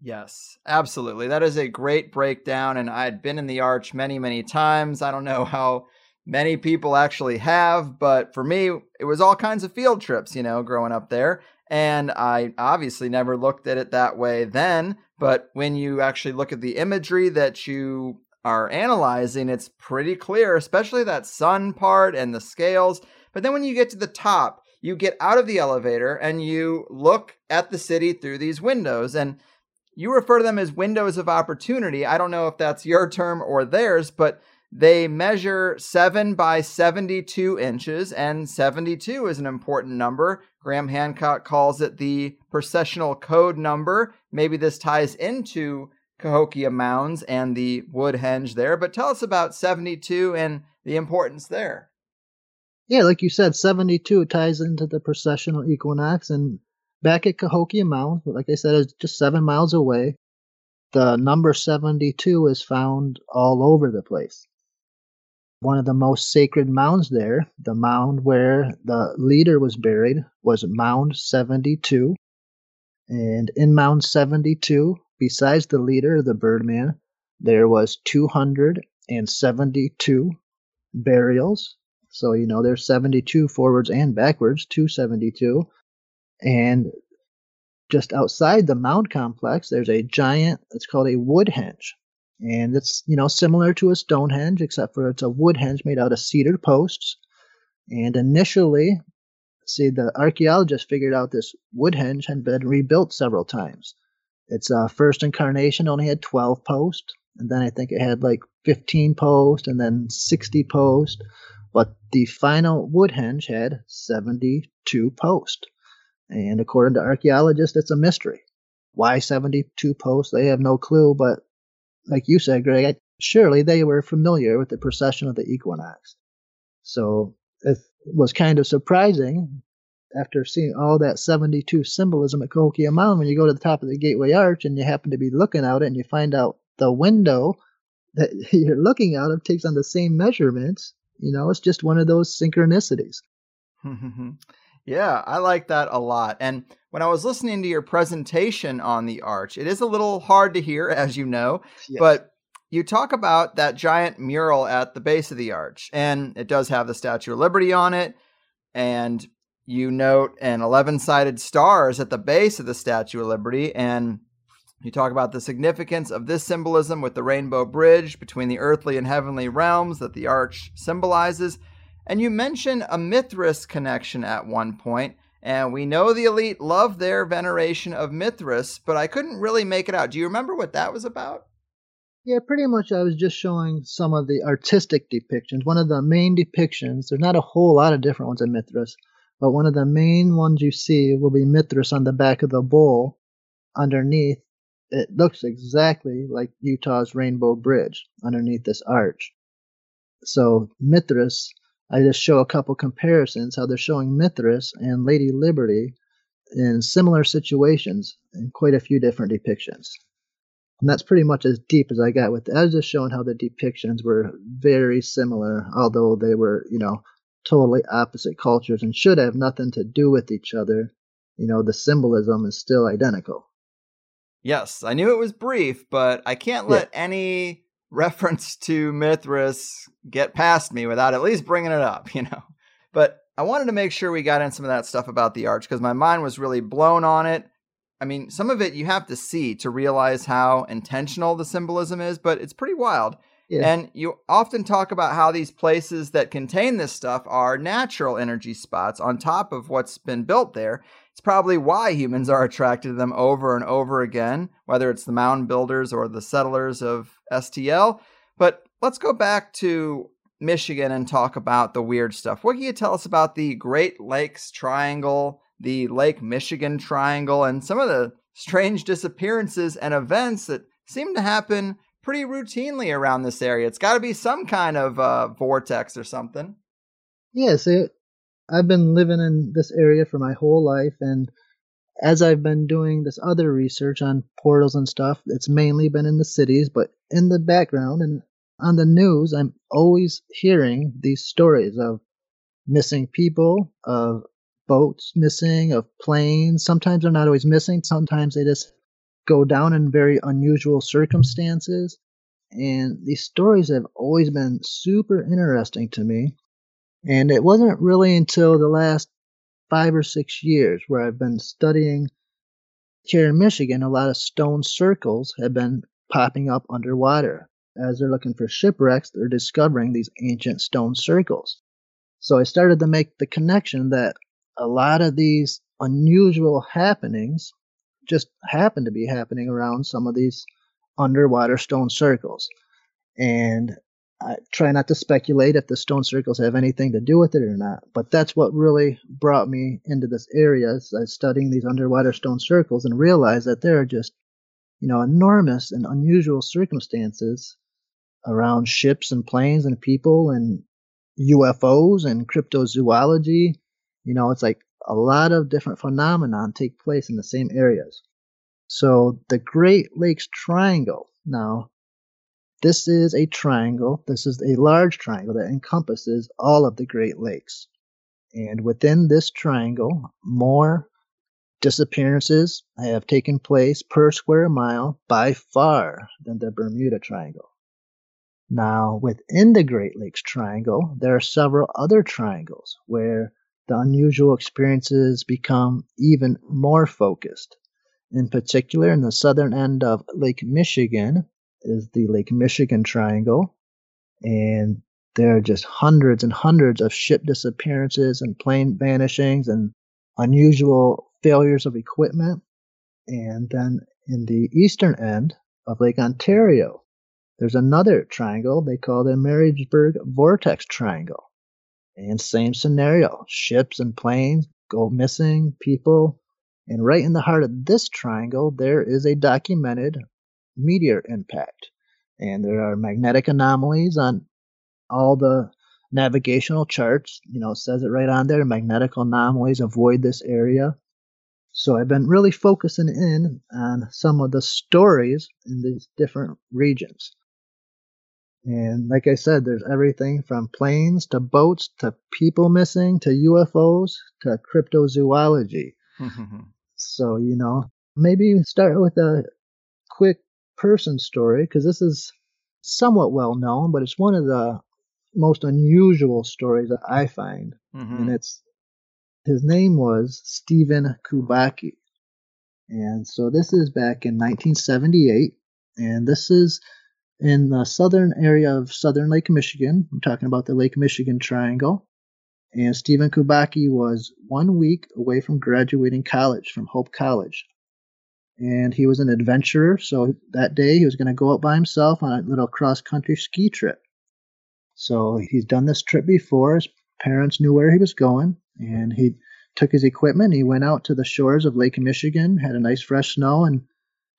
Yes, absolutely. That is a great breakdown. And I had been in the arch many, many times. I don't know how many people actually have, but for me, it was all kinds of field trips, you know, growing up there. And I obviously never looked at it that way then. But when you actually look at the imagery that you are analyzing, it's pretty clear, especially that sun part and the scales. But then when you get to the top, you get out of the elevator and you look at the city through these windows. And you refer to them as windows of opportunity. I don't know if that's your term or theirs, but they measure 7 by 72 inches, and 72 is an important number. Graham Hancock calls it the processional code number. Maybe this ties into Cahokia Mounds and the Woodhenge there, but tell us about 72 and the importance there. Yeah, like you said, 72 ties into the processional equinox, and back at Cahokia Mound, like I said, it's just seven miles away. The number 72 is found all over the place. One of the most sacred mounds there, the mound where the leader was buried, was Mound 72. And in Mound 72, besides the leader, the Birdman, there was 272 burials. So, you know, there's 72 forwards and backwards, 272. And just outside the mound complex, there's a giant, it's called a woodhenge. And it's, you know, similar to a Stonehenge, except for it's a woodhenge made out of cedar posts. And initially, see, the archaeologists figured out this woodhenge had been rebuilt several times. Its uh, first incarnation only had 12 posts, and then I think it had like 15 posts, and then 60 posts. But the final woodhenge had 72 posts. And according to archaeologists, it's a mystery. Why 72 posts? They have no clue, but like you said, Greg, I, surely they were familiar with the procession of the equinox. So it was kind of surprising after seeing all that 72 symbolism at Cahokia Mound when you go to the top of the Gateway Arch and you happen to be looking out it and you find out the window that [LAUGHS] you're looking out of takes on the same measurements. You know, it's just one of those synchronicities. [LAUGHS] Yeah, I like that a lot. And when I was listening to your presentation on the arch, it is a little hard to hear, [LAUGHS] as you know, yes. but you talk about that giant mural at the base of the arch, and it does have the Statue of Liberty on it. And you note an 11 sided stars at the base of the Statue of Liberty. And you talk about the significance of this symbolism with the rainbow bridge between the earthly and heavenly realms that the arch symbolizes. And you mention a Mithras connection at one point, and we know the elite love their veneration of Mithras, but I couldn't really make it out. Do you remember what that was about? Yeah, pretty much. I was just showing some of the artistic depictions. One of the main depictions, there's not a whole lot of different ones in Mithras, but one of the main ones you see will be Mithras on the back of the bull underneath. It looks exactly like Utah's Rainbow Bridge underneath this arch. So, Mithras I just show a couple comparisons how they're showing Mithras and Lady Liberty in similar situations in quite a few different depictions. And that's pretty much as deep as I got with it. I was just showing how the depictions were very similar, although they were, you know, totally opposite cultures and should have nothing to do with each other. You know, the symbolism is still identical. Yes, I knew it was brief, but I can't let yeah. any reference to Mithras get past me without at least bringing it up, [LAUGHS] you know. But I wanted to make sure we got in some of that stuff about the arch because my mind was really blown on it. I mean, some of it you have to see to realize how intentional the symbolism is, but it's pretty wild. Yeah. And you often talk about how these places that contain this stuff are natural energy spots on top of what's been built there. It's probably why humans are attracted to them over and over again, whether it's the mound builders or the settlers of STL. But let's go back to Michigan and talk about the weird stuff. What can you tell us about the Great Lakes Triangle, the Lake Michigan Triangle, and some of the strange disappearances and events that seem to happen pretty routinely around this area? It's got to be some kind of uh, vortex or something. Yes, it, I've been living in this area for my whole life, and as I've been doing this other research on portals and stuff, it's mainly been in the cities, but in the background, and on the news, I'm always hearing these stories of missing people, of boats missing, of planes. Sometimes they're not always missing, sometimes they just go down in very unusual circumstances. And these stories have always been super interesting to me. And it wasn't really until the last five or six years where I've been studying here in Michigan, a lot of stone circles have been popping up underwater. As they're looking for shipwrecks, they're discovering these ancient stone circles. So I started to make the connection that a lot of these unusual happenings just happen to be happening around some of these underwater stone circles. And I try not to speculate if the stone circles have anything to do with it or not, but that's what really brought me into this area. Is studying these underwater stone circles and realized that there are just, you know, enormous and unusual circumstances around ships and planes and people and UFOs and cryptozoology. You know, it's like a lot of different phenomenon take place in the same areas. So the Great Lakes Triangle. Now, this is a triangle. This is a large triangle that encompasses all of the Great Lakes. And within this triangle, more disappearances have taken place per square mile by far than the Bermuda Triangle. Now, within the Great Lakes Triangle, there are several other triangles where the unusual experiences become even more focused. In particular, in the southern end of Lake Michigan is the Lake Michigan Triangle, and there are just hundreds and hundreds of ship disappearances and plane vanishings and unusual failures of equipment. And then in the eastern end of Lake Ontario, there's another triangle they call the Marysburgh Vortex Triangle. And same scenario ships and planes go missing, people. And right in the heart of this triangle, there is a documented meteor impact. And there are magnetic anomalies on all the navigational charts. You know, says it right on there magnetic anomalies avoid this area. So I've been really focusing in on some of the stories in these different regions. And like I said, there's everything from planes to boats to people missing to UFOs to cryptozoology. so, you know, maybe start with a quick person story because this is somewhat well known, but it's one of the most unusual stories that I find. Mm-hmm. And it's his name was Stephen Kubacki. And so this is back in 1978. And this is in the southern area of southern Lake Michigan. I'm talking about the Lake Michigan Triangle. And Stephen Kubacki was one week away from graduating college from Hope College. And he was an adventurer, so that day he was going to go out by himself on a little cross country ski trip. So he's done this trip before. His parents knew where he was going, and he took his equipment. He went out to the shores of Lake Michigan, had a nice fresh snow, and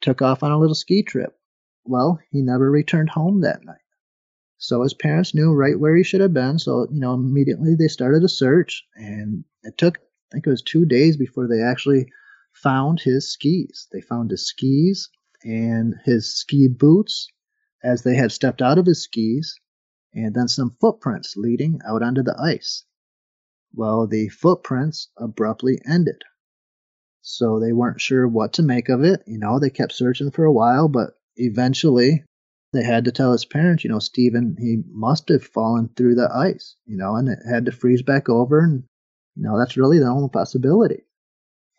took off on a little ski trip. Well, he never returned home that night. So his parents knew right where he should have been. So, you know, immediately they started a search, and it took, I think it was two days before they actually found his skis. They found his skis and his ski boots as they had stepped out of his skis, and then some footprints leading out onto the ice. Well, the footprints abruptly ended. So they weren't sure what to make of it. You know, they kept searching for a while, but eventually they had to tell his parents, you know, Stephen, he must have fallen through the ice, you know, and it had to freeze back over. And, you know, that's really the only possibility.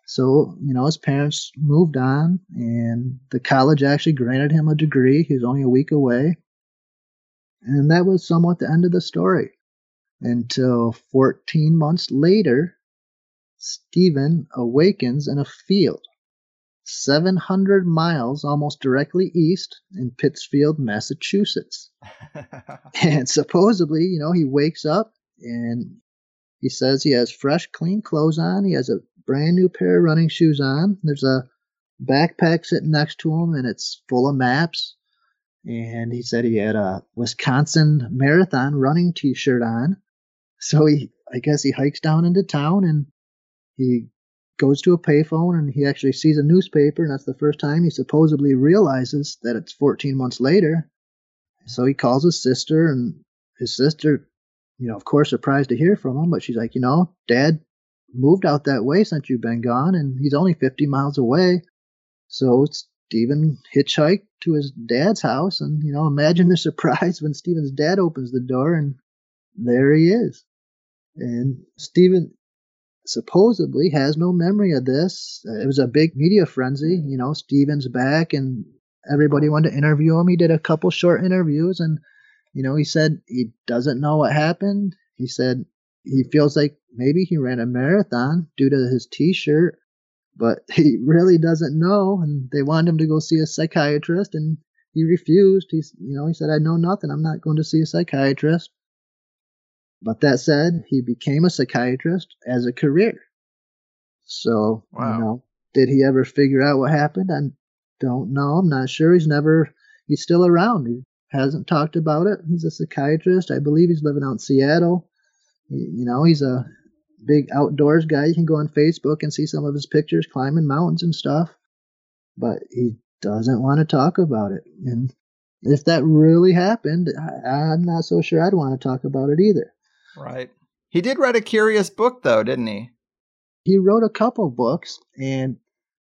So, you know, his parents moved on, and the college actually granted him a degree. He was only a week away. And that was somewhat the end of the story. Until 14 months later, Stephen awakens in a field 700 miles almost directly east in Pittsfield, Massachusetts. [LAUGHS] and supposedly, you know, he wakes up and he says he has fresh, clean clothes on. He has a brand new pair of running shoes on. There's a backpack sitting next to him and it's full of maps. And he said he had a Wisconsin marathon running t shirt on. So he, I guess he hikes down into town and he goes to a payphone and he actually sees a newspaper, and that's the first time he supposedly realizes that it's 14 months later. So he calls his sister, and his sister, you know, of course, surprised to hear from him, but she's like, you know, Dad moved out that way since you've been gone, and he's only 50 miles away. So Stephen hitchhiked to his dad's house, and, you know, imagine the [LAUGHS] surprise when Stephen's dad opens the door, and there he is. And Stephen supposedly has no memory of this. Uh, it was a big media frenzy. You know, Stephen's back, and everybody wanted to interview him. He did a couple short interviews, and, you know, he said he doesn't know what happened. He said he feels like maybe he ran a marathon due to his t-shirt but [LAUGHS] he really doesn't know and they wanted him to go see a psychiatrist and he refused he's you know he said i know nothing i'm not going to see a psychiatrist but that said he became a psychiatrist as a career. So wow. you know did he ever figure out what happened? I don't know. I'm not sure. He's never he's still around. He hasn't talked about it. He's a psychiatrist. I believe he's living out in seattle. You know, he's a big outdoors guy. You can go on Facebook and see some of his pictures climbing mountains and stuff, but he doesn't want to talk about it. And if that really happened, I, am not so sure I'd want to talk about it either. Right. He did write a curious book, though, didn't he? He wrote a couple books, and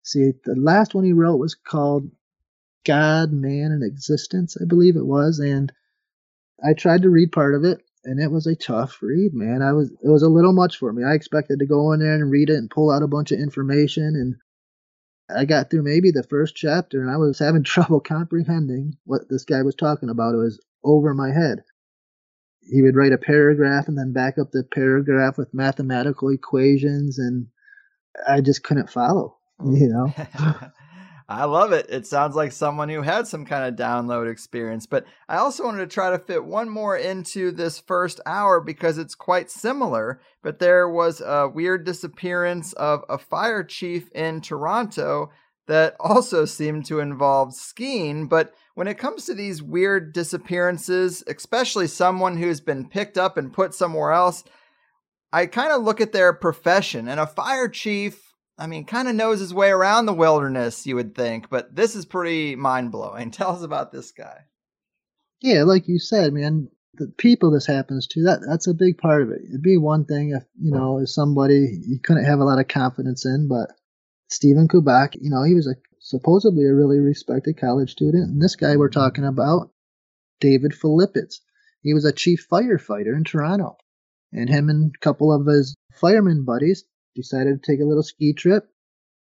see, the last one he wrote was called God, Man, and Existence, I believe it was, and I tried to read part of it and it was a tough read, man. I was it was a little much for me. I expected to go in there and read it and pull out a bunch of information and I got through maybe the first chapter and I was having [LAUGHS] trouble comprehending what this guy was talking about. It was over my head. He would write a paragraph and then back up the paragraph with mathematical equations and I just couldn't follow, mm. you know. [LAUGHS] I love it. It sounds like someone who had some kind of download experience. But I also wanted to try to fit one more into this first hour because it's quite similar. But there was a weird disappearance of a fire chief in Toronto that also seemed to involve skiing. But when it comes to these weird disappearances, especially someone who's been picked up and put somewhere else, I kind of look at their profession. And a fire chief I mean, kind of knows his way around the wilderness, you would think, but this is pretty mind blowing. [LAUGHS] Tell us about this guy. Yeah, like you said, man, the people this happens to, that that's a big part of it. It'd be one thing if, you know, if somebody you couldn't have a lot of confidence in, but Stephen Kubak, you know, he was a supposedly a really respected college student. And this guy we're talking about, David Philippitz, he was a chief firefighter in Toronto. And him and a couple of his fireman buddies decided to take a little ski trip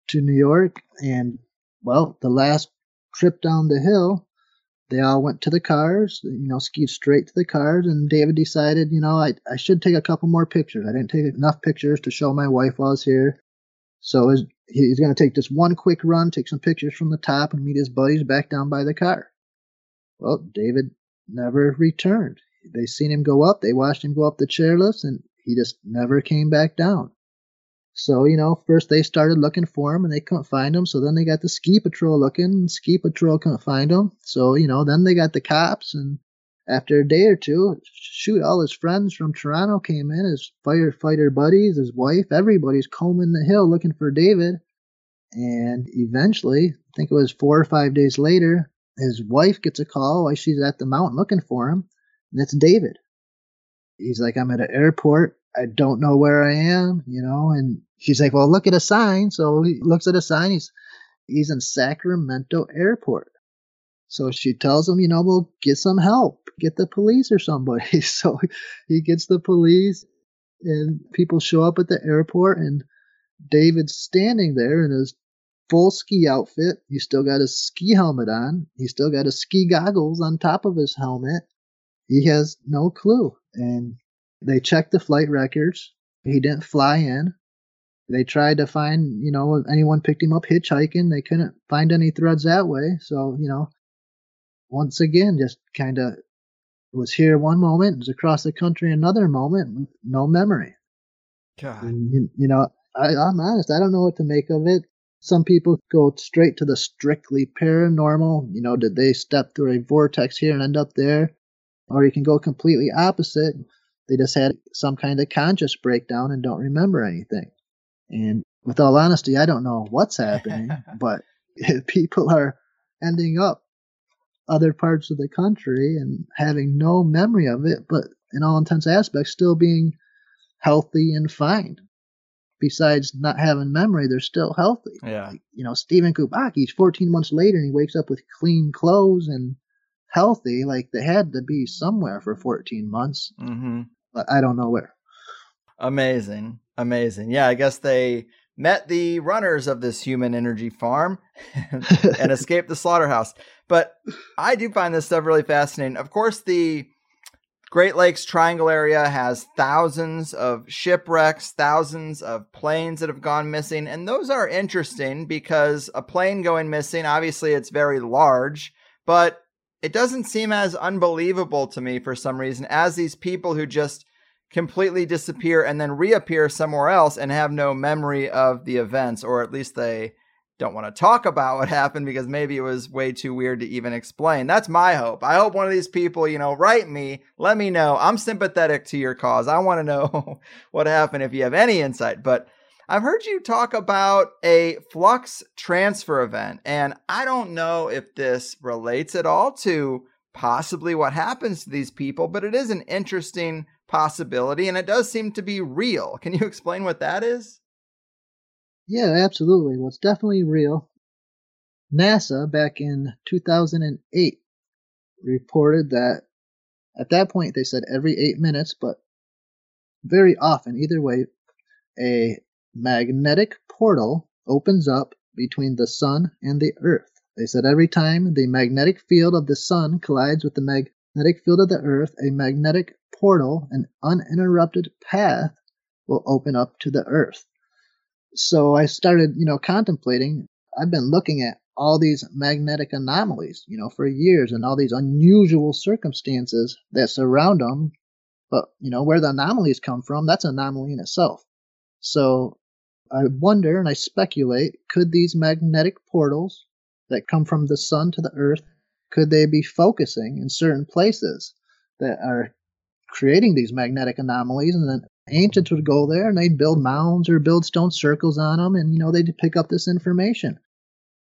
to New York. And, well, the last trip down the hill, they all went to the cars, you know, skied straight to the cars. And David decided, you know, I, I should take a couple more pictures. I didn't take enough pictures to show my wife I was here. So he's going to take this one quick run, take some pictures from the top, and meet his buddies back down by the car. Well, David never returned. They seen him go up. They watched him go up the chairlifts, and he just never came back down. So, you know, first they started looking for him and they couldn't find him. So then they got the ski patrol looking. and Ski patrol couldn't find him. So, you know, then they got the cops. And after a day or two, shoot, all his friends from Toronto came in, his firefighter buddies, his wife, everybody's combing the hill looking for David. And eventually, I think it was four or five days later, his wife gets a call while she's at the mountain looking for him. And it's David. He's like, I'm at an airport. I don't know where I am, you know, and she's like, well, look at a sign. So he looks at a sign. He's, he's in Sacramento airport. So she tells him, you know, well, get some help, get the police or somebody. [LAUGHS] So he gets the police and people show up at the airport and David's standing there in his full ski outfit. He's still got his ski helmet on. He's still got his ski goggles on top of his helmet. He has no clue. And they checked the flight records. He didn't fly in. They tried to find, you know, anyone picked him up hitchhiking. They couldn't find any threads that way. So, you know, once again, just kind of was here one moment, was across the country another moment, no memory. God. And, you, you know, I, I'm honest, I don't know what to make of it. Some people go straight to the strictly paranormal. You know, did they step through a vortex here and end up there? Or you can go completely opposite they just had some kind of conscious breakdown and don't remember anything. And with all honesty, I don't know what's happening, [LAUGHS] but [LAUGHS] people are ending up other parts of the country and having no memory of it, but in all intents aspects, still being healthy and fine. Besides not having memory, they're still healthy. Yeah. Like, you know, Stephen Kubacki's 14 months later and he wakes up with clean clothes and healthy. Like they had to be somewhere for 14 months, Mm-hmm. but I don't know where. Amazing. Amazing. Yeah, I guess they met the runners of this human energy farm [LAUGHS] and [LAUGHS] escaped the slaughterhouse. But I do find this stuff really fascinating. Of course, the Great Lakes Triangle area has thousands of shipwrecks, thousands of planes that have gone missing. And those are interesting because a plane going missing, obviously, it's very large, but it doesn't seem as unbelievable to me for some reason as these people who just completely disappear and then reappear somewhere else and have no memory of the events, or at least they don't want to talk about what happened because maybe it was way too weird to even explain. That's my hope. I hope one of these people, you know, write me, let me know. I'm sympathetic to your cause. I want to know [LAUGHS] what happened if you have any insight. But I've heard you talk about a flux transfer event, and I don't know if this relates at all to possibly what happens to these people, but it is an interesting possibility and it does seem to be real. Can you explain what that is? Yeah, absolutely. Well, it's definitely real. NASA back in 2008 reported that at that point they said every eight minutes, but very often, either way, a magnetic portal opens up between the sun and the earth. They said every time the magnetic field of the sun collides with the magnetic field of the earth, a magnetic portal, an uninterrupted path, will open up to the earth. So I started, you know, contemplating. I've been looking at all these magnetic anomalies, you know, for years and all these unusual circumstances that surround them. But, you know, where the anomalies come from, that's an anomaly in itself. So I wonder and I speculate could these magnetic portals that come from the sun to the earth could they be focusing in certain places that are creating these magnetic anomalies and then ancients would go there and they'd build mounds or build stone circles on them and you know they'd pick up this information.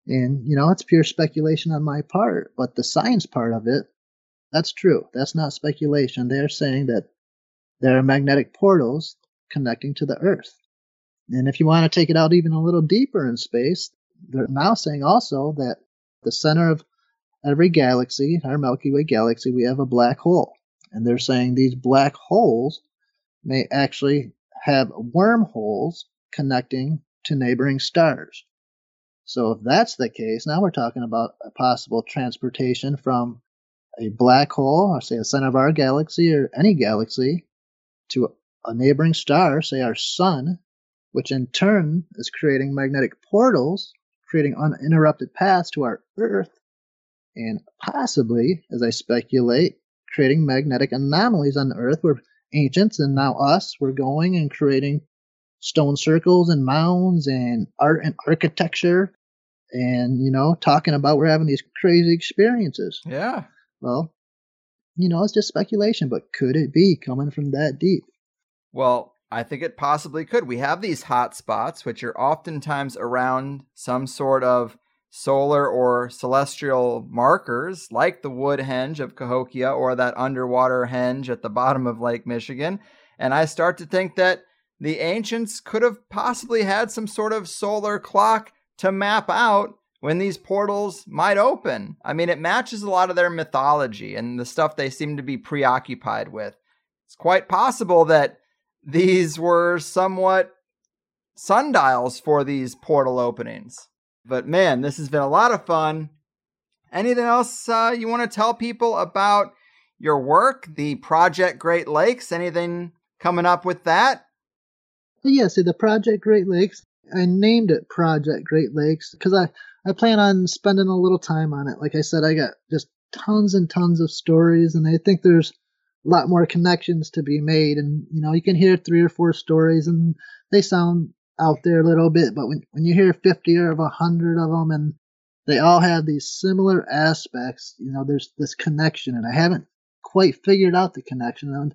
And you know it's pure speculation on my part but the science part of it that's true. That's not speculation. They're saying that there are magnetic portals connecting to the earth. And if you want to take it out even a little deeper in space they're now saying also that the center of every galaxy our milky way galaxy we have a black hole and they're saying these black holes may actually have wormholes connecting to neighboring stars. So, if that's the case, now we're talking about a possible transportation from a black hole, or say the center of our galaxy or any galaxy, to a neighboring star, say our sun, which in turn is creating magnetic portals, creating uninterrupted paths to our Earth, and possibly, as I speculate, creating magnetic anomalies on the Earth where ancients and now us were going and creating stone circles and mounds and art and architecture and you know talking about we're having these crazy experiences Yeah. well you know it's just speculation but could it be coming from that deep Well, I think it possibly could. We have these hot spots, which are oftentimes around some sort of solar or celestial markers, like the wood henge of Cahokia or that underwater henge at the bottom of Lake Michigan. And I start to think that the ancients could have possibly had some sort of solar clock to map out when these portals might open. I mean, it matches a lot of their mythology and the stuff they seem to be preoccupied with. It's quite possible that these were somewhat sundials for these portal openings. But man, this has been a lot of fun. Anything else uh, you want to tell people about your work, the Project Great Lakes? Anything coming up with that? Yeah see the project great lakes i named it project great lakes because i i plan on spending a little time on it like i said i got just tons and tons of stories and i think there's a lot more connections to be made and you know you can hear three or four stories and they sound out there a little bit but when, when you hear 50 or 100 of them and they all have these similar aspects you know there's this connection and i haven't quite figured out the connection and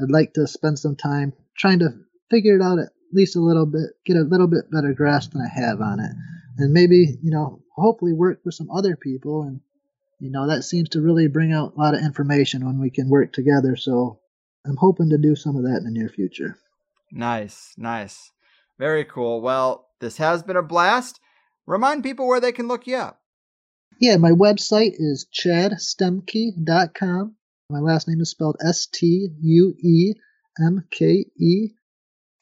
i'd like to spend some time trying to figure it out at least a little bit get a little bit better grasp than i have on it and maybe you know hopefully work with some other people and you know, that seems to really bring out a lot of information when we can work together. So I'm hoping to do some of that in the near future. Nice, nice. Very cool. Well, this has been a blast. Remind people where they can look you up. Yeah, my website is chadstuemke.com. My last name is spelled S T U E M K E.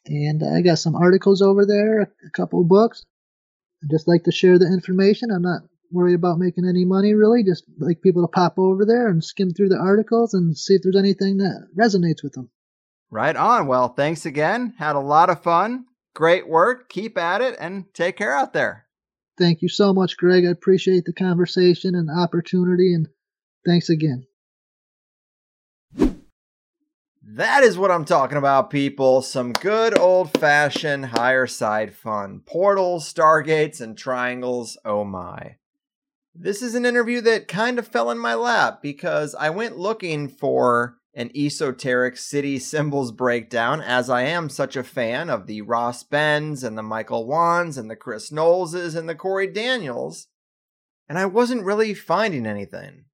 And I got some articles over there, a couple of books. I just like to share the information. I'm not worried about making any money really. Just like people to pop over there and skim through the articles and see if there's anything that resonates with them. Right on. Well, thanks again. Had a lot of fun. Great work. Keep at it and take care out there. Thank you so much, Greg. I appreciate the conversation and the opportunity, and thanks again. That is what I'm talking about, people. Some good old fashioned higher side fun. Portals, stargates, and triangles. Oh my. This is an interview that kind of fell in my lap because I went looking for an esoteric city [LAUGHS] symbols breakdown, as I am such a fan of the Ross Bens and the Michael Wands and the Chris Knowleses and the Corey Daniels, and I wasn't really finding anything.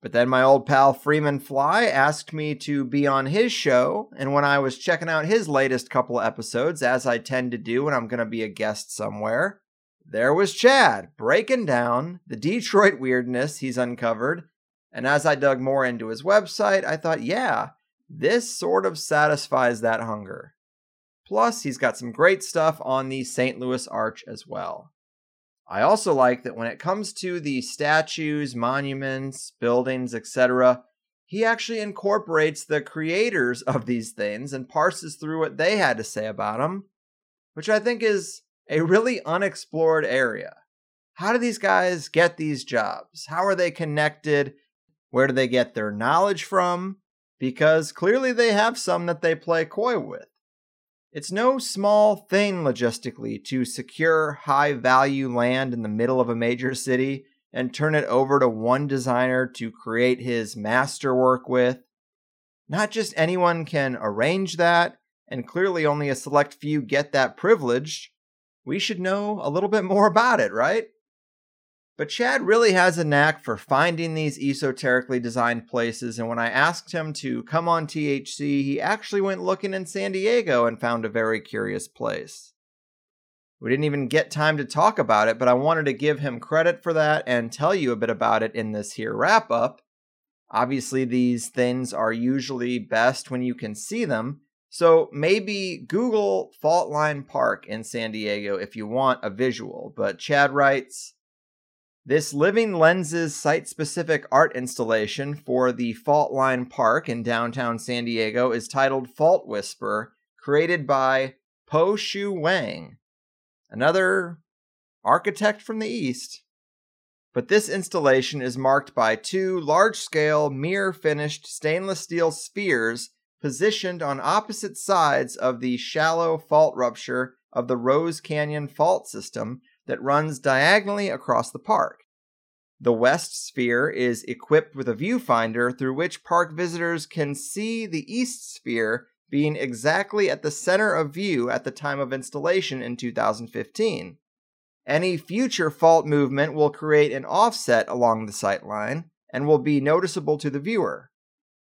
But then my old pal Freeman Fly asked me to be on his show, and when I was checking out his latest couple episodes, as I tend to do when I'm going to be a guest somewhere, there was Chad breaking down the Detroit weirdness he's uncovered and as I dug more into his website, I thought, yeah, this sort of satisfies that hunger. Plus, he's got some great stuff on the St. Louis Arch as well. I also like that when it comes to the statues, monuments, buildings, etc., he actually incorporates the creators of these things and parses through what they had to say about them, which I think is a really unexplored area. How do these guys get these jobs? How are they connected? Where do they get their knowledge from? Because clearly they have some that they play coy with. It's no small thing logistically to secure high value land in the middle of a major city and turn it over to one designer to create his masterwork with. Not just anyone can arrange that, and clearly only a select few get that privilege. We should know a little bit more about it, right? But Chad really has a knack for finding these esoterically designed places, and when I asked him to come on THC, he actually went looking in San Diego and found a very curious place. We didn't even get time to talk about it, but I wanted to give him credit for that and tell you a bit about it in this here wrap up. Obviously, these things are usually best when you can see them, so maybe Google Fault Line Park in San Diego if you want a visual. But Chad writes, this Living Lenses site specific art installation for the Fault Line Park in downtown San Diego is titled Fault Whisper, created by Po Shu Wang, another architect from the East. But this installation is marked by two large scale, mirror finished stainless steel spheres positioned on opposite sides of the shallow fault rupture of the Rose Canyon fault system that runs diagonally across the park. The west sphere is equipped with a viewfinder through which park visitors can see the east sphere being exactly at the center of view at the time of installation in 2015. Any future fault movement will create an offset along the sight line and will be noticeable to the viewer.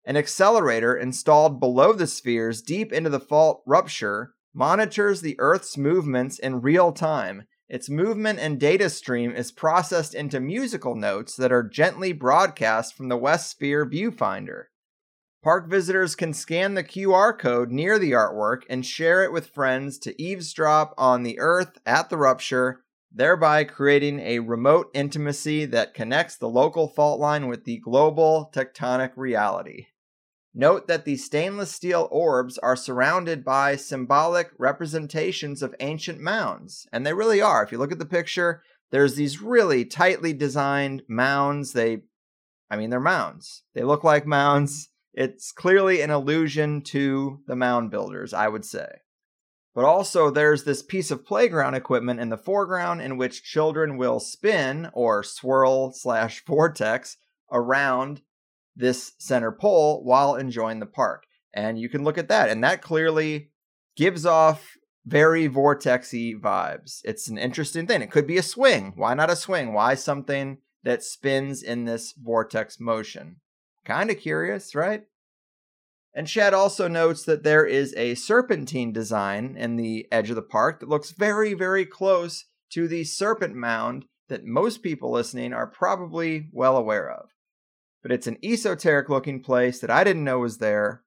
An accelerator installed below the spheres deep into the fault rupture monitors the Earth's movements in real time its movement and data stream is processed into musical notes that are gently broadcast from the West Sphere viewfinder. Park visitors can scan the QR code near the artwork and share it with friends to eavesdrop on the Earth at the rupture, thereby creating a remote intimacy that connects the local fault line with the global tectonic reality. Note that the stainless steel orbs are surrounded by symbolic representations of ancient mounds, and they really are. If you look at the picture, there's these really tightly designed mounds. They, I mean, they're mounds. They look like mounds. It's clearly an allusion to the mound builders, I would say. But also, there's this piece of playground equipment in the foreground in which children will spin or swirl slash [LAUGHS] vortex around this center pole while enjoying the park. And you can look at that, and that clearly gives off very vortexy vibes. It's an interesting thing. It could be a swing. Why not a swing? Why something that spins in this vortex motion. Kind of curious, right? And Chad also notes that there is a serpentine design in the edge of the park that looks very, very close to the serpent mound that most people listening are probably well aware of. But it's an esoteric looking place that I didn't know was there,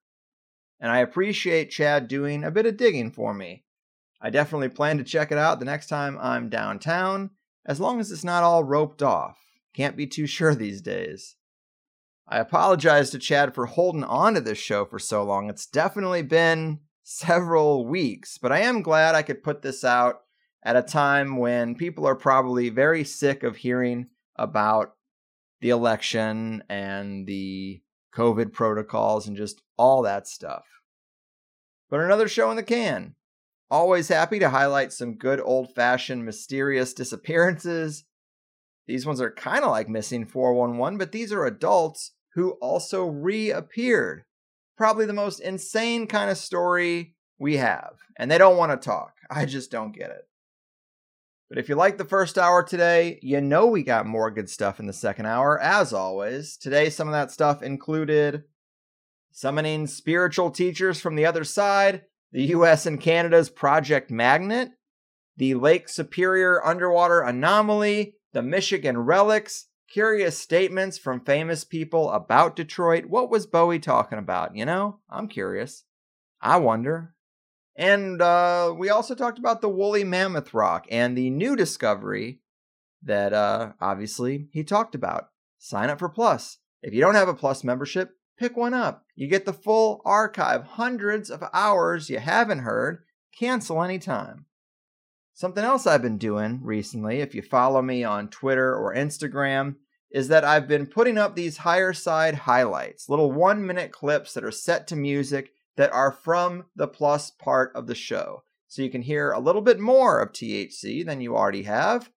and I appreciate Chad doing a bit of digging for me. I definitely plan to check it out the next time I'm downtown, as long as it's not all roped off. Can't be too sure these days. I apologize to Chad for holding on to this show for so long. It's definitely been several weeks, but I am glad I could put this out at a time when people are probably very sick of hearing about the election and the COVID protocols and just all that stuff. But another show in the can. Always happy to highlight some good old fashioned mysterious disappearances. These ones are kind of like missing 411, but these are adults who also reappeared. Probably the most insane kind of story we have. And they don't want to talk. I just don't get it. But if you like the first hour today, you know we got more good stuff in the second hour, as always. Today, some of that stuff included summoning spiritual teachers from the other side, the US and Canada's Project Magnet, the Lake Superior underwater anomaly, the Michigan relics, curious statements from famous people about Detroit. What was Bowie talking about? You know, I'm curious. I wonder. And uh, we also talked about the woolly mammoth rock and the new discovery that uh, obviously he talked about. Sign up for Plus. If you don't have a Plus membership, pick one up. You get the full archive, hundreds of hours you haven't heard. Cancel anytime. Something else I've been doing recently, if you follow me on Twitter or Instagram, is that I've been putting up these higher side highlights, little one minute clips that are set to music that are from the plus part of the show. So you can hear a little bit more of THC than you already have.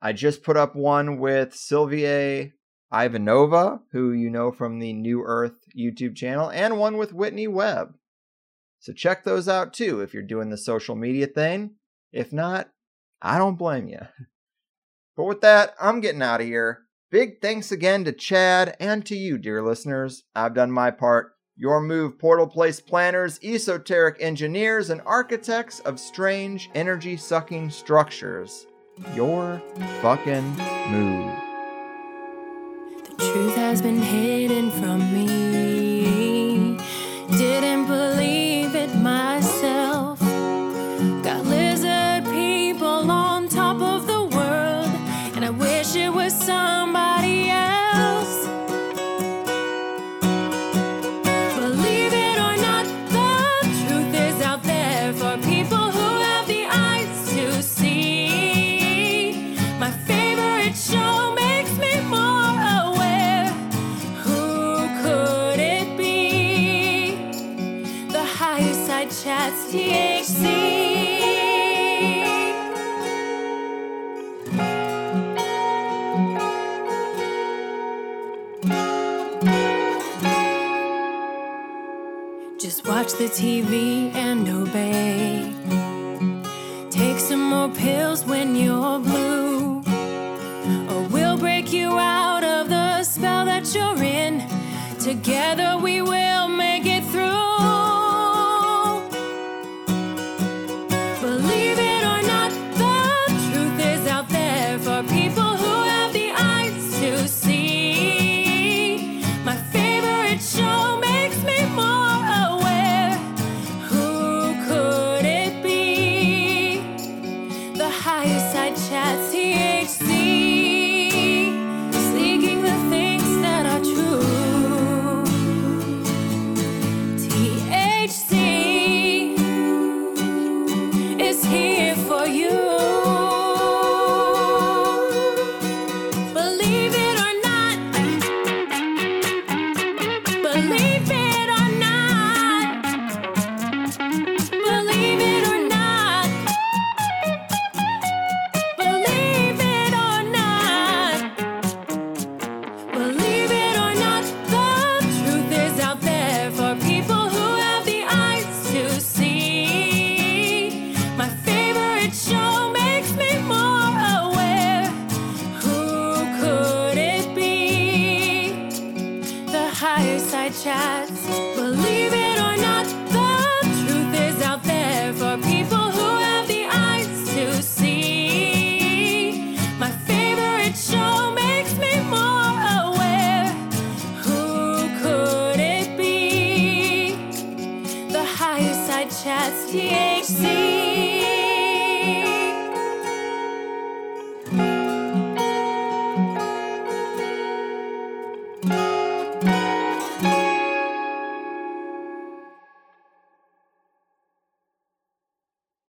I just put up one with Sylvia Ivanova, who you know from the New Earth YouTube channel, and one with Whitney Webb. So check those out too if you're doing the social media thing. If not, I don't blame you. [LAUGHS] But with that, I'm getting out of here. Big thanks again to Chad and to you, dear listeners. I've done my part. Your move, portal place planners, esoteric engineers, and architects of strange energy sucking structures. Your fucking move. The truth has been hidden from me. Just watch the TV and obey. Take some more pills when you're blue, or we'll break you out of the spell that you're in. Together we will